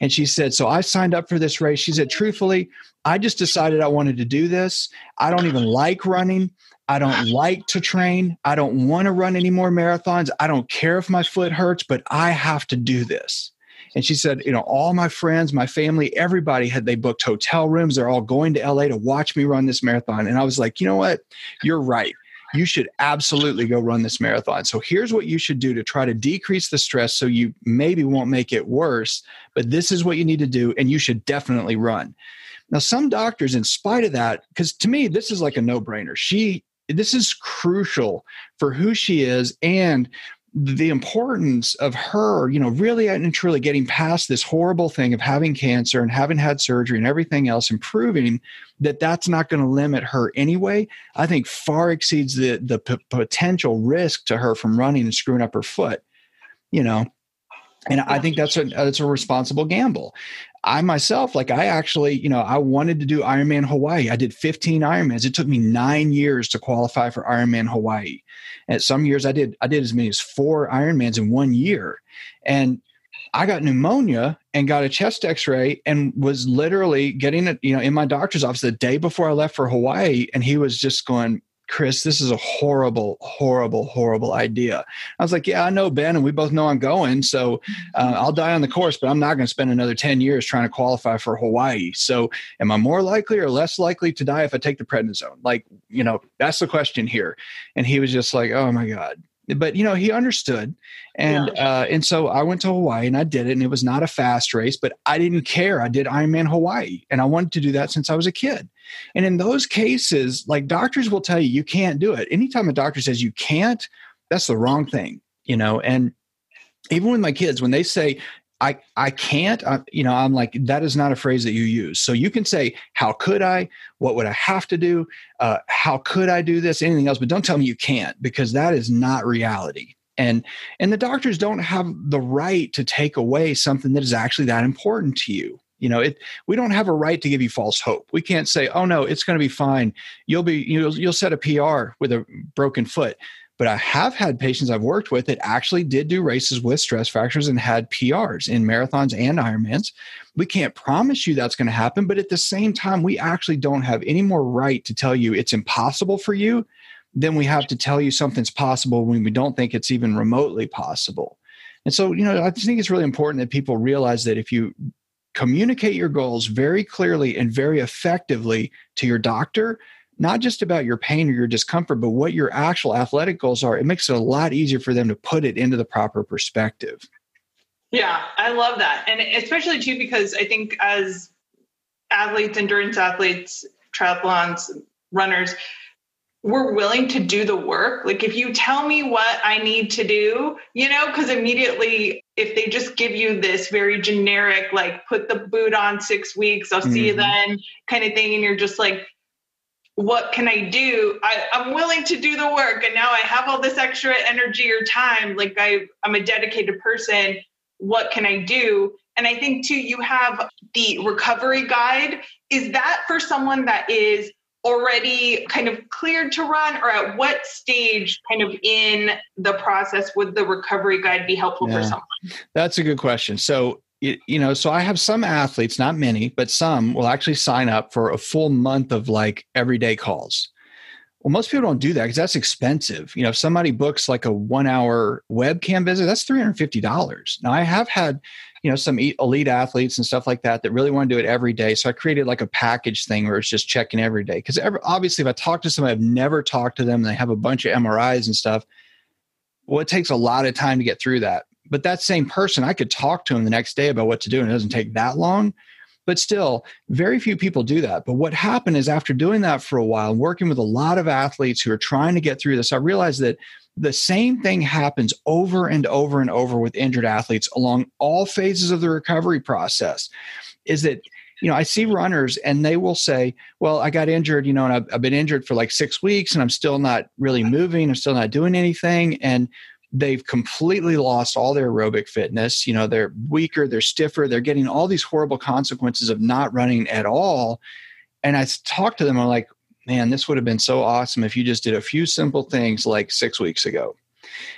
And she said, So I signed up for this race. She said, Truthfully, I just decided I wanted to do this. I don't even like running. I don't like to train. I don't want to run any more marathons. I don't care if my foot hurts, but I have to do this. And she said, you know, all my friends, my family, everybody had they booked hotel rooms. They're all going to LA to watch me run this marathon. And I was like, you know what? You're right. You should absolutely go run this marathon. So here's what you should do to try to decrease the stress so you maybe won't make it worse, but this is what you need to do and you should definitely run. Now, some doctors, in spite of that, because to me, this is like a no brainer. She, this is crucial for who she is and the importance of her, you know, really and truly getting past this horrible thing of having cancer and having had surgery and everything else, and proving that that's not going to limit her anyway, I think far exceeds the the p- potential risk to her from running and screwing up her foot. You know, and I think that's a that's a responsible gamble. I myself, like I actually, you know, I wanted to do Ironman Hawaii. I did 15 Ironmans. It took me nine years to qualify for Ironman Hawaii. And some years I did I did as many as four Ironmans in one year. And I got pneumonia and got a chest x-ray and was literally getting it, you know, in my doctor's office the day before I left for Hawaii. And he was just going, Chris, this is a horrible, horrible, horrible idea. I was like, yeah, I know Ben, and we both know I'm going. So uh, mm-hmm. I'll die on the course, but I'm not going to spend another 10 years trying to qualify for Hawaii. So am I more likely or less likely to die if I take the prednisone? Like, you know, that's the question here. And he was just like, oh my God, but you know he understood. And yeah. uh, and so i went to hawaii and i did it and it was not a fast race but i didn't care. I did ironman hawaii and i wanted to do that since i was a kid. And in those cases like doctors will tell you you can't do it. Anytime a doctor says you can't that's the wrong thing you know? And even with my kids when they say I I can't. I, you know, I'm like that is not a phrase that you use. So you can say, "How could I? What would I have to do? Uh, how could I do this? Anything else?" But don't tell me you can't because that is not reality. And and the doctors don't have the right to take away something that is actually that important to you. You know, it. We don't have a right to give you false hope. We can't say, "Oh no, it's going to be fine. You'll be you'll you'll set a PR with a broken foot." But I have had patients I've worked with that actually did do races with stress fractures and had PRs in marathons and Ironmans. We can't promise you that's going to happen, but at the same time, we actually don't have any more right to tell you it's impossible for you than we have to tell you something's possible when we don't think it's even remotely possible. And so, you know, I think it's really important that people realize that if you communicate your goals very clearly and very effectively to your doctor, not just about your pain or your discomfort, but what your actual athletic goals are, it makes it a lot easier for them to put it into the proper perspective. Yeah, I love that. And especially too, because I think as athletes, endurance athletes, triathlons, runners, we're willing to do the work. Like if you tell me what I need to do, you know, because immediately if they just give you this very generic, like put the boot on six weeks, I'll see mm-hmm. you then kind of thing, and you're just like, what can I do? I, am willing to do the work. And now I have all this extra energy or time. Like I, I'm a dedicated person. What can I do? And I think too, you have the recovery guide. Is that for someone that is already kind of cleared to run or at what stage kind of in the process would the recovery guide be helpful yeah, for someone that's a good question so you know, so I have some athletes, not many, but some will actually sign up for a full month of like everyday calls. Well, most people don't do that because that's expensive. You know, if somebody books like a one hour webcam visit, that's $350. Now, I have had, you know, some elite athletes and stuff like that that really want to do it every day. So I created like a package thing where it's just checking every day. Because obviously, if I talk to somebody I've never talked to them and they have a bunch of MRIs and stuff, well, it takes a lot of time to get through that but that same person i could talk to him the next day about what to do and it doesn't take that long. But still very few people do that. But what happened is after doing that for a while working with a lot of athletes who are trying to get through this i realized that the same thing happens over and over and over with injured athletes along all phases of the recovery process is that you know i see runners and they will say well i got injured you know and I've, I've been injured for like six weeks and i'm still not really moving i'm still not doing anything. And they've completely lost all their aerobic fitness you know they're weaker they're stiffer they're getting all these horrible consequences of not running at all and i talked to them i'm like man this would have been so awesome if you just did a few simple things like six weeks ago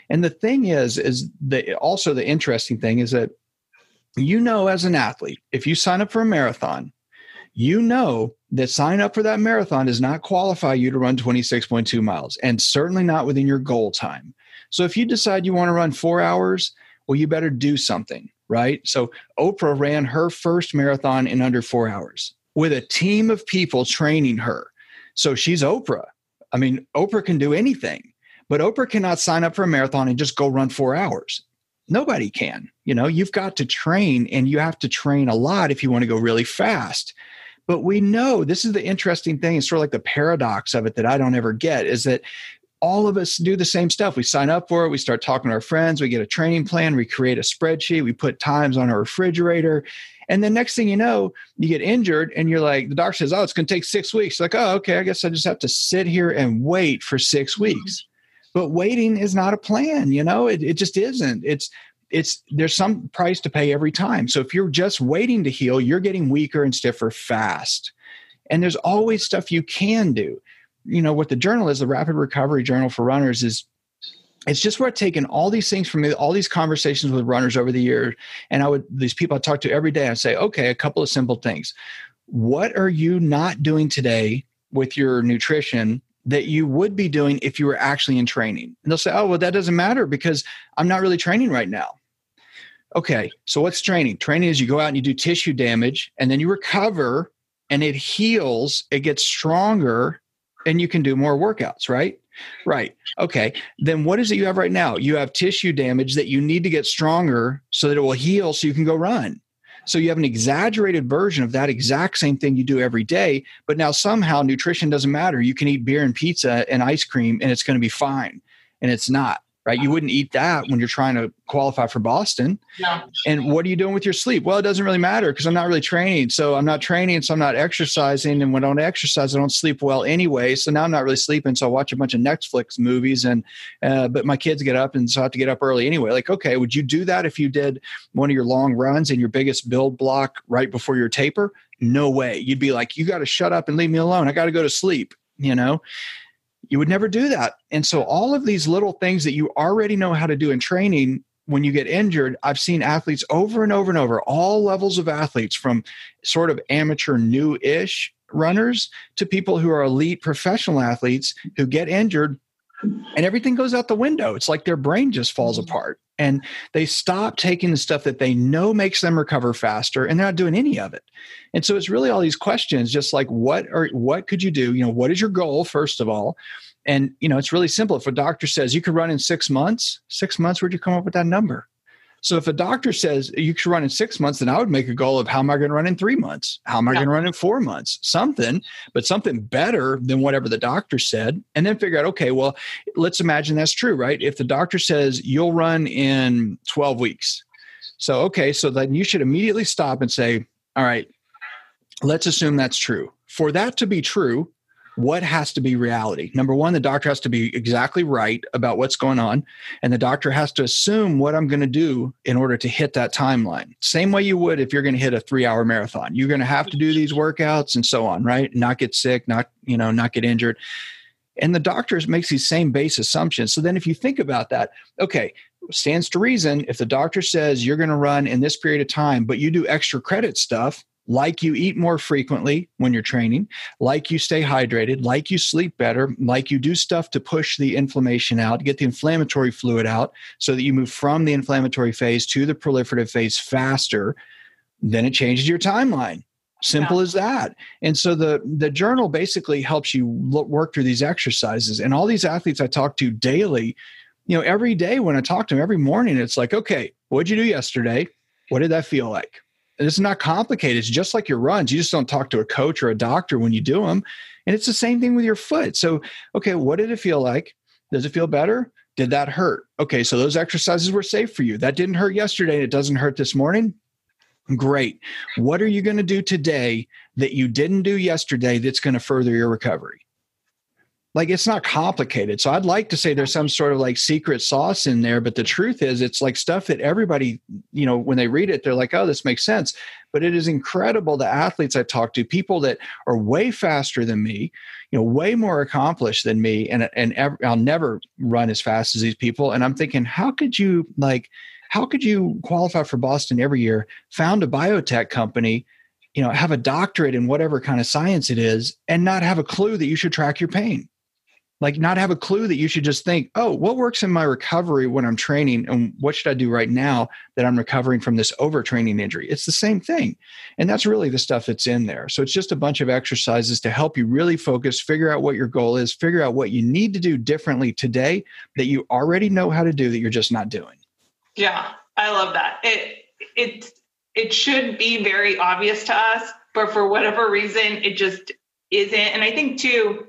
and the thing is is the also the interesting thing is that you know, as an athlete, if you sign up for a marathon, you know that sign up for that marathon does not qualify you to run 26.2 miles and certainly not within your goal time. So if you decide you want to run four hours, well, you better do something, right? So Oprah ran her first marathon in under four hours with a team of people training her. So she's Oprah. I mean, Oprah can do anything, but Oprah cannot sign up for a marathon and just go run four hours. Nobody can. You know, you've got to train and you have to train a lot if you want to go really fast. But we know this is the interesting thing. It's sort of like the paradox of it that I don't ever get is that all of us do the same stuff. We sign up for it, we start talking to our friends, we get a training plan, we create a spreadsheet, we put times on our refrigerator. And then next thing you know, you get injured and you're like, the doctor says, Oh, it's going to take six weeks. Like, oh, okay, I guess I just have to sit here and wait for six mm-hmm. weeks. But waiting is not a plan, you know, it, it just isn't. It's, it's there's some price to pay every time. So if you're just waiting to heal, you're getting weaker and stiffer fast. And there's always stuff you can do you know what the journal is the rapid recovery journal for runners is it's just worth taking all these things from me, all these conversations with runners over the years and i would these people i talk to every day i say okay a couple of simple things. What are you not doing today with your nutrition that you would be doing if you were actually in training? And they'll say oh well that doesn't matter because i'm not really training right now. Okay so what's training? Training is you go out and you do tissue damage and then you recover and it heals it gets stronger and you can do more workouts, right? Right. Okay. Then what is it you have right now? You have tissue damage that you need to get stronger so that it will heal so you can go run. So you have an exaggerated version of that exact same thing you do every day, but now somehow nutrition doesn't matter. You can eat beer and pizza and ice cream and it's going to be fine. And it's not right? You wouldn't eat that when you're trying to qualify for Boston. No. And what are you doing with your sleep? Well, it doesn't really matter because I'm not really training. So I'm not training, so I'm not exercising. And when I don't exercise, I don't sleep well anyway. So now I'm not really sleeping. So I watch a bunch of Netflix movies, and uh, but my kids get up, and so I have to get up early anyway. Like, okay, would you do that if you did one of your long runs and your biggest build block right before your taper? No way. You'd be like, you got to shut up and leave me alone. I got to go to sleep. You know, you would never do that. And so all of these little things that you already know how to do in training when you get injured, I've seen athletes over and over and over, all levels of athletes from sort of amateur new ish runners to people who are elite professional athletes who get injured and everything goes out the window. It's like their brain just falls mm-hmm. apart and they stop taking the stuff that they know makes them recover faster and they're not doing any of it. And so it's really all these questions just like what are what could you do? You know, what is your goal first of all? And you know, it's really simple. If a doctor says you could run in 6 months, 6 months where'd you come up with that number? So if a doctor says you should run in six months, then I would make a goal of how am I going to run in three months? How am I yeah. going to run in four months? Something, but something better than whatever the doctor said. And then figure out, okay, well, let's imagine that's true, right? If the doctor says you'll run in 12 weeks. So, okay, so then you should immediately stop and say, all right, let's assume that's true. For that to be true, what has to be reality? Number one, the doctor has to be exactly right about what's going on. And the doctor has to assume what I'm going to do in order to hit that timeline. Same way you would if you're going to hit a three hour marathon. You're going to have to do these workouts and so on, right? Not get sick, not, you know, not get injured. And the doctor makes these same base assumptions. So then if you think about that, okay, stands to reason if the doctor says you're going to run in this period of time, but you do extra credit stuff, like you eat more frequently when you're training, like you stay hydrated, like you sleep better, like you do stuff to push the inflammation out, get the inflammatory fluid out so that you move from the inflammatory phase to the proliferative phase faster, then it changes your timeline. Simple yeah. as that. And so the the journal basically helps you look, work through these exercises. And all these athletes I talk to daily, you know, every day when I talk to them, every morning, it's like, okay, what'd you do yesterday? What did that feel like? And it's not complicated. It's just like your runs. You just don't talk to a coach or a doctor when you do them. And it's the same thing with your foot. So, okay, what did it feel like? Does it feel better? Did that hurt? Okay, so those exercises were safe for you. That didn't hurt yesterday and it doesn't hurt this morning. Great. What are you going to do today that you didn't do yesterday that's going to further your recovery? Like it's not complicated. So I'd like to say there's some sort of like secret sauce in there, but the truth is it's like stuff that everybody, you know, when they read it, they're like, oh, this makes sense. But it is incredible the athletes I talk to, people that are way faster than me, you know, way more accomplished than me, and and I'll never run as fast as these people. And I'm thinking, how could you like? how could you qualify for Boston every year, found a biotech company, you know, have a doctorate in whatever kind of science it is, and not have a clue that you should track your pain? Like, not have a clue that you should just think, oh, what works in my recovery when I'm training, and what should I do right now that I'm recovering from this overtraining injury? It's the same thing. And that's really the stuff that's in there. So it's just a bunch of exercises to help you really focus, figure out what your goal is, figure out what you need to do differently today that you already know how to do that you're just not doing. Yeah, I love that. It it it should be very obvious to us, but for whatever reason, it just isn't. And I think too,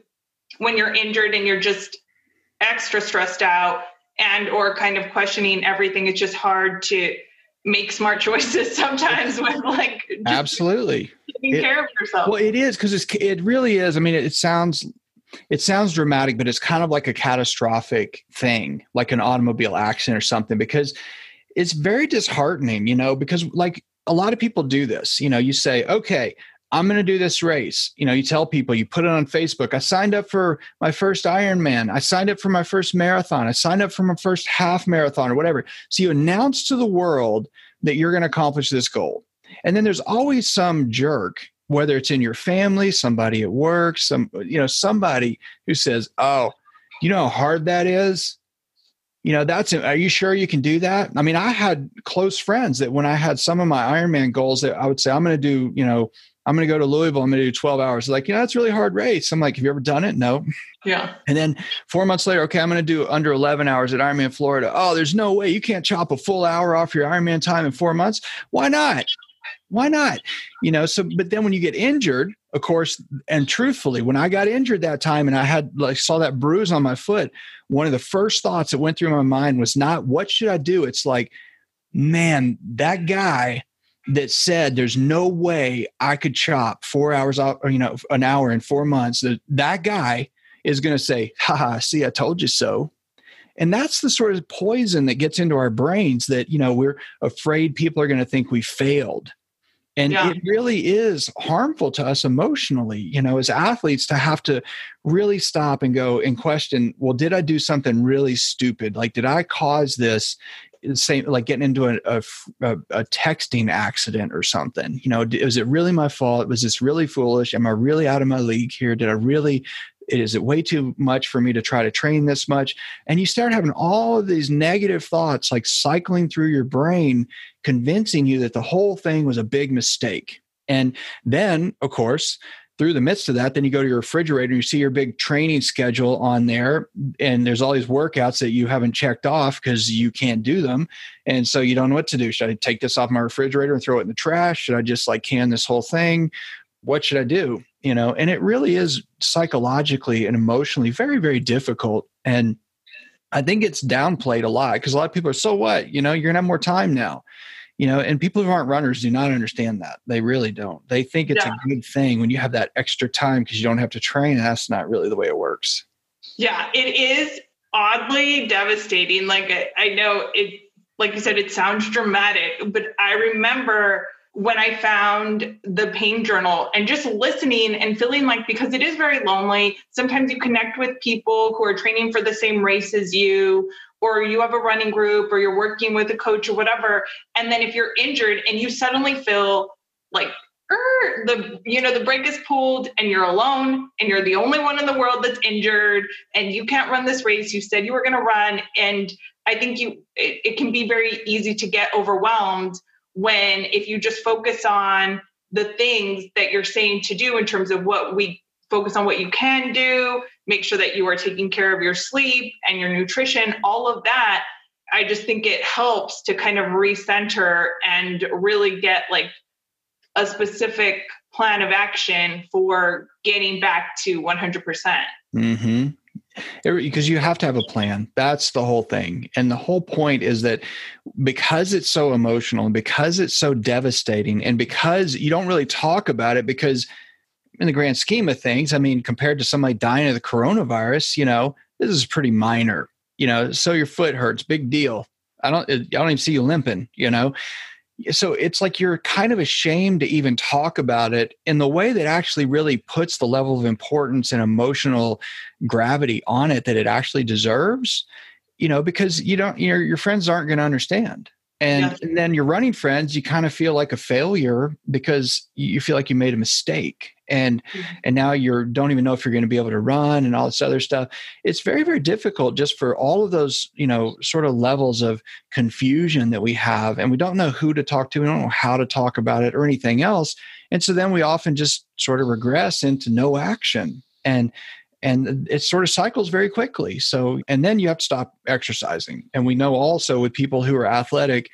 when you're injured and you're just extra stressed out and or kind of questioning everything, it's just hard to make smart (laughs) choices sometimes with like absolutely taking it, care of yourself. Well, it is because it really is. I mean, it sounds it sounds dramatic, but it's kind of like a catastrophic thing, like an automobile accident or something, because it's very disheartening, you know, because like a lot of people do this. You know, you say, okay, I'm going to do this race. You know, you tell people, you put it on Facebook. I signed up for my first Ironman. I signed up for my first marathon. I signed up for my first half marathon or whatever. So you announce to the world that you're going to accomplish this goal. And then there's always some jerk, whether it's in your family, somebody at work, some, you know, somebody who says, Oh, you know how hard that is? you know that's are you sure you can do that i mean i had close friends that when i had some of my ironman goals that i would say i'm going to do you know i'm going to go to louisville i'm going to do 12 hours. Like you know that's really hard race. I'm like have you ever done it? No yeah. And then four months later okay i'm going to do under 11 hours at ironman florida. Oh there's no way. You can't chop a full hour off your ironman time in four months. Why not? Why not? You know so but then when you get injured of course and truthfully when i got injured that time and i had like saw that bruise on my foot one of the first thoughts that went through my mind was not what should i do? It's like man that guy that said there's no way i could chop four hours off or you know an hour in four months that that guy is going to say haha see i told you so. And that's the sort of poison that gets into our brains that you know we're afraid people are going to think we failed. And yeah. it really is harmful to us emotionally you know as athletes to have to really stop and go and question well did i do something really stupid? Like did i cause this same like getting into a, a, a, texting accident or something you know is it really my fault? Was this really foolish? Am i really out of my league here? Did i really is it way too much for me to try to train this much? And you start having all of these negative thoughts like cycling through your brain convincing you that the whole thing was a big mistake. And then of course through the midst of that then you go to your refrigerator and you see your big training schedule on there. And there's all these workouts that you haven't checked off because you can't do them. And so you don't know what to do. Should i take this off my refrigerator and throw it in the trash? Should i just like can this whole thing? What should i do? You know and it really is psychologically and emotionally very very difficult. And i think it's downplayed a lot because a lot of people are so what? You know you're gonna have more time now you know and people who aren't runners do not understand that. They really don't. They think it's yeah. a good thing when you have that extra time because you don't have to train and that's not really the way it works. Yeah it is oddly devastating. Like I, I know it like you said it sounds dramatic but i remember when I found the pain journal and just listening and feeling like because it is very lonely, sometimes you connect with people who are training for the same race as you, or you have a running group, or you're working with a coach or whatever. And then if you're injured and you suddenly feel like er, the you know the brake is pulled and you're alone and you're the only one in the world that's injured and you can't run this race you said you were going to run and i think you it, it can be very easy to get overwhelmed when if you just focus on the things that you're saying to do in terms of what we focus on what you can do, make sure that you are taking care of your sleep and your nutrition, all of that. I just think it helps to kind of recenter and really get like a specific plan of action for getting back to 100%. percent mm hmm because you have to have a plan that's the whole thing and the whole point is that because it's so emotional and because it's so devastating and because you don't really talk about it because in the grand scheme of things i mean compared to somebody dying of the coronavirus you know this is pretty minor you know so your foot hurts big deal. I don't i don't even see you limping you know? So it's like you're kind of ashamed to even talk about it in the way that actually really puts the level of importance and emotional gravity on it that it actually deserves you know because you don't you know, your friends aren't going to understand And, Yeah. and then your running friends, you kind of feel like a failure because you feel like you made a mistake. And Mhm. and now you don't even know if you're going to be able to run and all this other stuff. It's very, very difficult just for all of those, you know, sort of levels of confusion that we have. And we don't know who to talk to, we don't know how to talk about it or anything else. And so then we often just sort of regress into no action. And and it sort of cycles very quickly. So, and then you have to stop exercising. And we know also with people who are athletic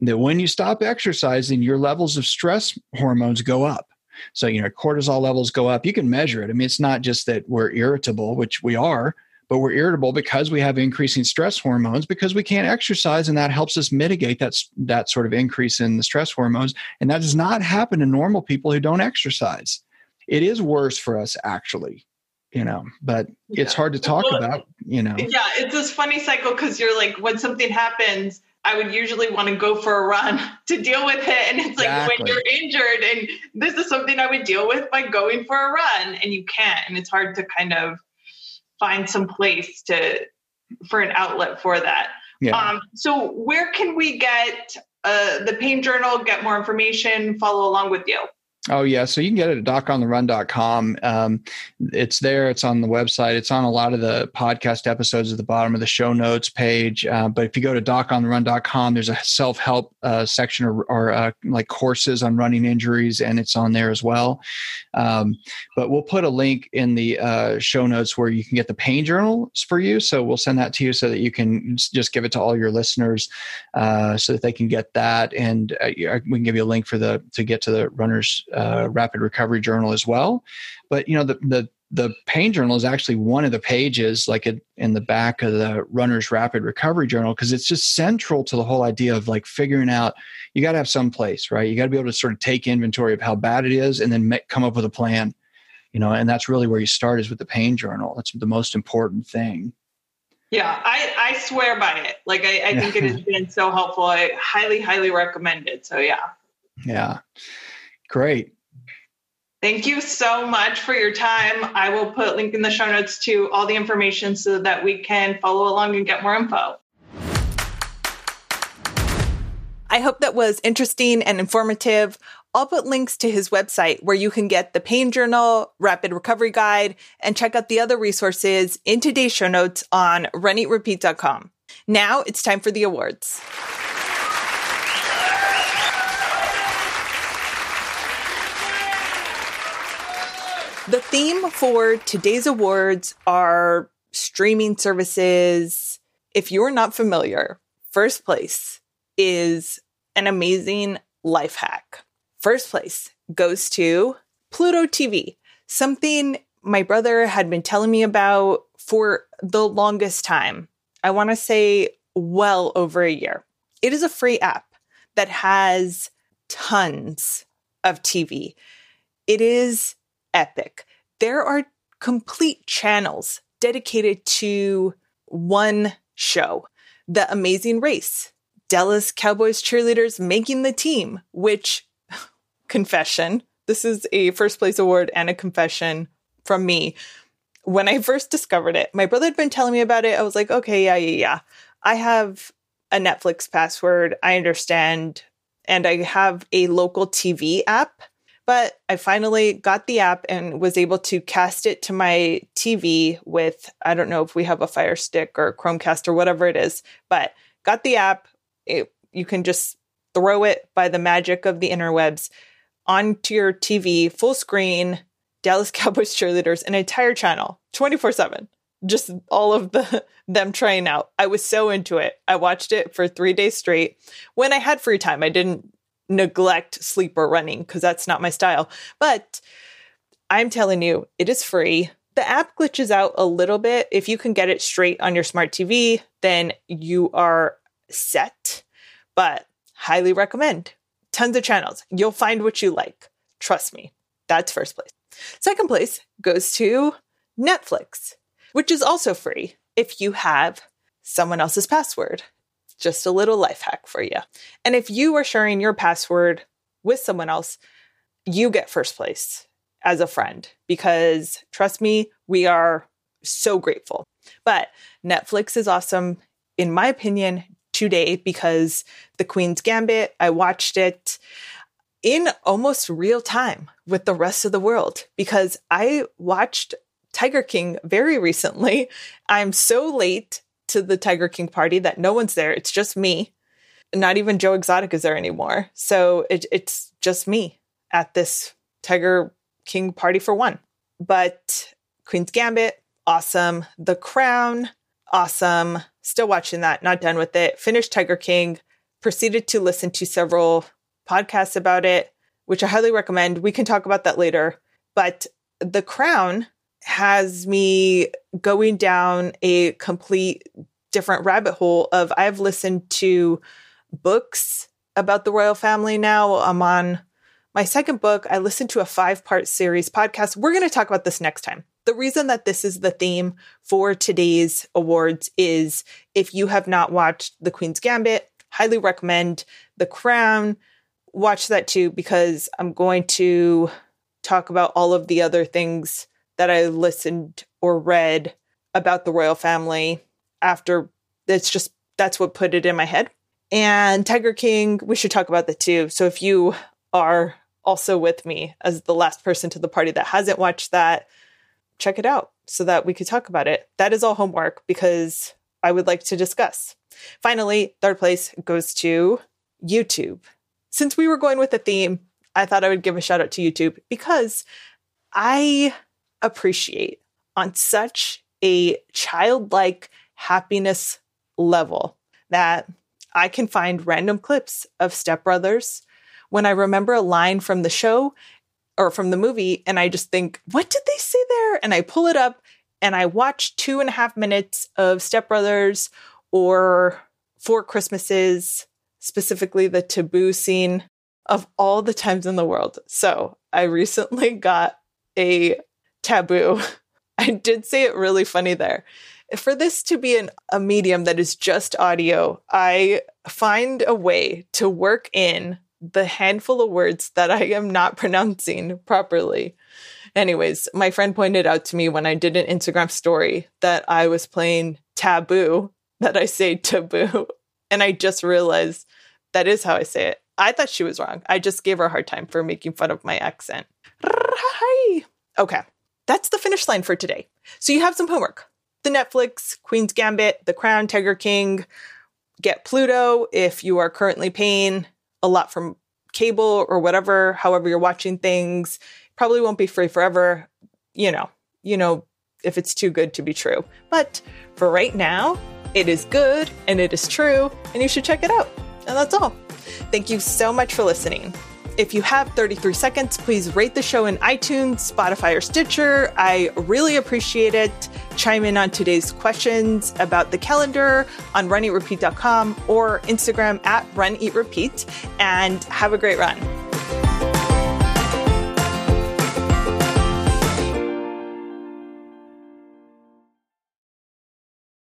that when you stop exercising, your levels of stress hormones go up. So, you know, cortisol levels go up. You can measure it. I mean, it's not just that we're irritable, which we are, but we're irritable because we have increasing stress hormones because we can't exercise and that helps us mitigate that, that sort of increase in the stress hormones. And that does not happen to normal people who don't exercise. It is worse for us actually you know but it's hard to talk Well, about you know Yeah, it's this funny cycle because you're like, when something happens, I would usually want to go for a run (laughs) to deal with it. And it's like when you're injured, and this is something I would deal with by going for a run, and you can't. And it's hard to kind of find some place to for an outlet for that. yeah Um, so, where can we get uh, the Pain Journal, get more information, follow along with you? Oh yeah, so you can get it at docontherun.com. Um, it's there. It's on the website. It's on a lot of the podcast episodes at the bottom of the show notes page. Uh, but if you go to docontherun.com, there's a self-help uh, section or, or uh, like courses on running injuries, and it's on there as well. Um, but we'll put a link in the uh, show notes where you can get the pain journals for you. So we'll send that to you so that you can just give it to all your listeners uh, so that they can get that, and uh, we can give you a link for the to get to the runners uh, rapid recovery journal as well. But you know the the the pain journal is actually one of the pages like it, in the back of the runners rapid recovery journal because it's just central to the whole idea of like figuring out you got to have some place right you got to be able to sort of take inventory of how bad it is and then make, come up with a plan you know and that's really where you start is with the pain journal that's the most important thing Yeah, I, I swear by it. Like, I, I think it has (laughs) been so helpful. I highly, highly recommend it. So, yeah. yeah great Thank you so much for your time. I will put a link in the show notes to all the information so that we can follow along and get more info. I hope that was interesting and informative. I'll put links to his website where you can get the pain journal, rapid recovery guide, and check out the other resources in today's show notes on runeatrepeat.com. Now it's time for the awards. The theme for today's awards are streaming services. If you're not familiar, first place is an amazing life hack. First place goes to Pluto TV, something my brother had been telling me about for the longest time. I want to say well over a year. It is a free app that has tons of TV. It is epic. There are complete channels dedicated to one show The Amazing Race, Dallas Cowboys cheerleaders making the team, which, (laughs) confession, this is a first place award and a confession from me. When I first discovered it, my brother had been telling me about it. I was like, okay, yeah, yeah, yeah. I have a Netflix password. I understand. And I have a local TV app. But I finally got the app and was able to cast it to my TV with, I don't know if we have a Fire Stick or Chromecast or whatever it is, but got the app. It, you can just throw it by the magic of the interwebs onto your TV, full screen, Dallas (laughs) Cowboys cheerleaders, an entire channel, 24 7. Just all of the (laughs) them trying out. I was so into it. I watched it for three days straight. When I had free time, I didn't neglect sleep or running because that's not my style. But I'm telling you, it is free. The app glitches out a little bit. If you can get it straight on your smart TV, then you are set. But highly recommend. Tons of channels. You'll find what you like. Trust me. That's first place. Second place goes to Netflix, which is also free if you have someone else's password. Just a little life hack for you. And if you are sharing your password with someone else, you get first place as a friend because trust me, we are so grateful. But Netflix is awesome, in my opinion, today because The Queen's Gambit, I watched it in almost real time with the rest of the world because I watched Tiger King very recently. I'm so late to the Tiger King party that no one's there. It's just me. Not even Joe Exotic is there anymore. So it, it's just me at this Tiger King party for one. But Queen's Gambit, awesome. The Crown, awesome. Still watching that, not done with it. Finished Tiger King, proceeded to listen to several podcasts about it, which I highly recommend. We can talk about that later. But The Crown has me going down a complete different rabbit hole of I've listened to books about the royal family now. I'm on my second book. I listened to a five part series podcast. We're going to talk about this next time. The reason that this is the theme for today's awards is if you have not watched The Queen's Gambit, highly recommend The Crown. Watch that too, because I'm going to talk about all of the other things that I listened or read about the royal family after it's just that's what put it in my head. And Tiger King, we should talk about that too. So if you are also with me as the last person to the party that hasn't watched that, check it out so that we could talk about it. That is all homework because I would like to discuss. Finally, third place goes to YouTube. Since we were going with the theme, I thought I would give a shout out to YouTube because I appreciate on such a childlike happiness level that I can find random clips of Step Brothers when I remember a line from the show or from the movie and I just think, what did they say there? And I pull it up and I watch two and a half minutes of Step Brothers or Four Christmases, specifically the taboo scene of all the times in the world. So I recently got a taboo. (laughs) I did say it really funny there. For this to be an, a medium that is just audio, I find a way to work in the handful of words that I am not (laughs) pronouncing properly. Anyways, my friend pointed out to me when I did an Instagram story that I was playing taboo, that I say taboo. (laughs) And I just realized that is how I say it. I thought she was wrong. I just gave her a hard time for making fun of my accent. Okay that's the finish line for today. So you have some homework. The Netflix, Queen's Gambit, The Crown, Tiger King, get Pluto if you are currently paying a lot from cable or whatever, however you're watching things. Probably won't be free forever. You know, you know, if it's too good to be true. But for right now, it is good and it is true, and you should check it out. And that's all. Thank you so much for listening. If you have 33 seconds, please rate the show in iTunes, Spotify, or Stitcher. I really appreciate it. Chime in on today's questions about the calendar on runeatrepeat.com or Instagram at runeatrepeat and have a great run.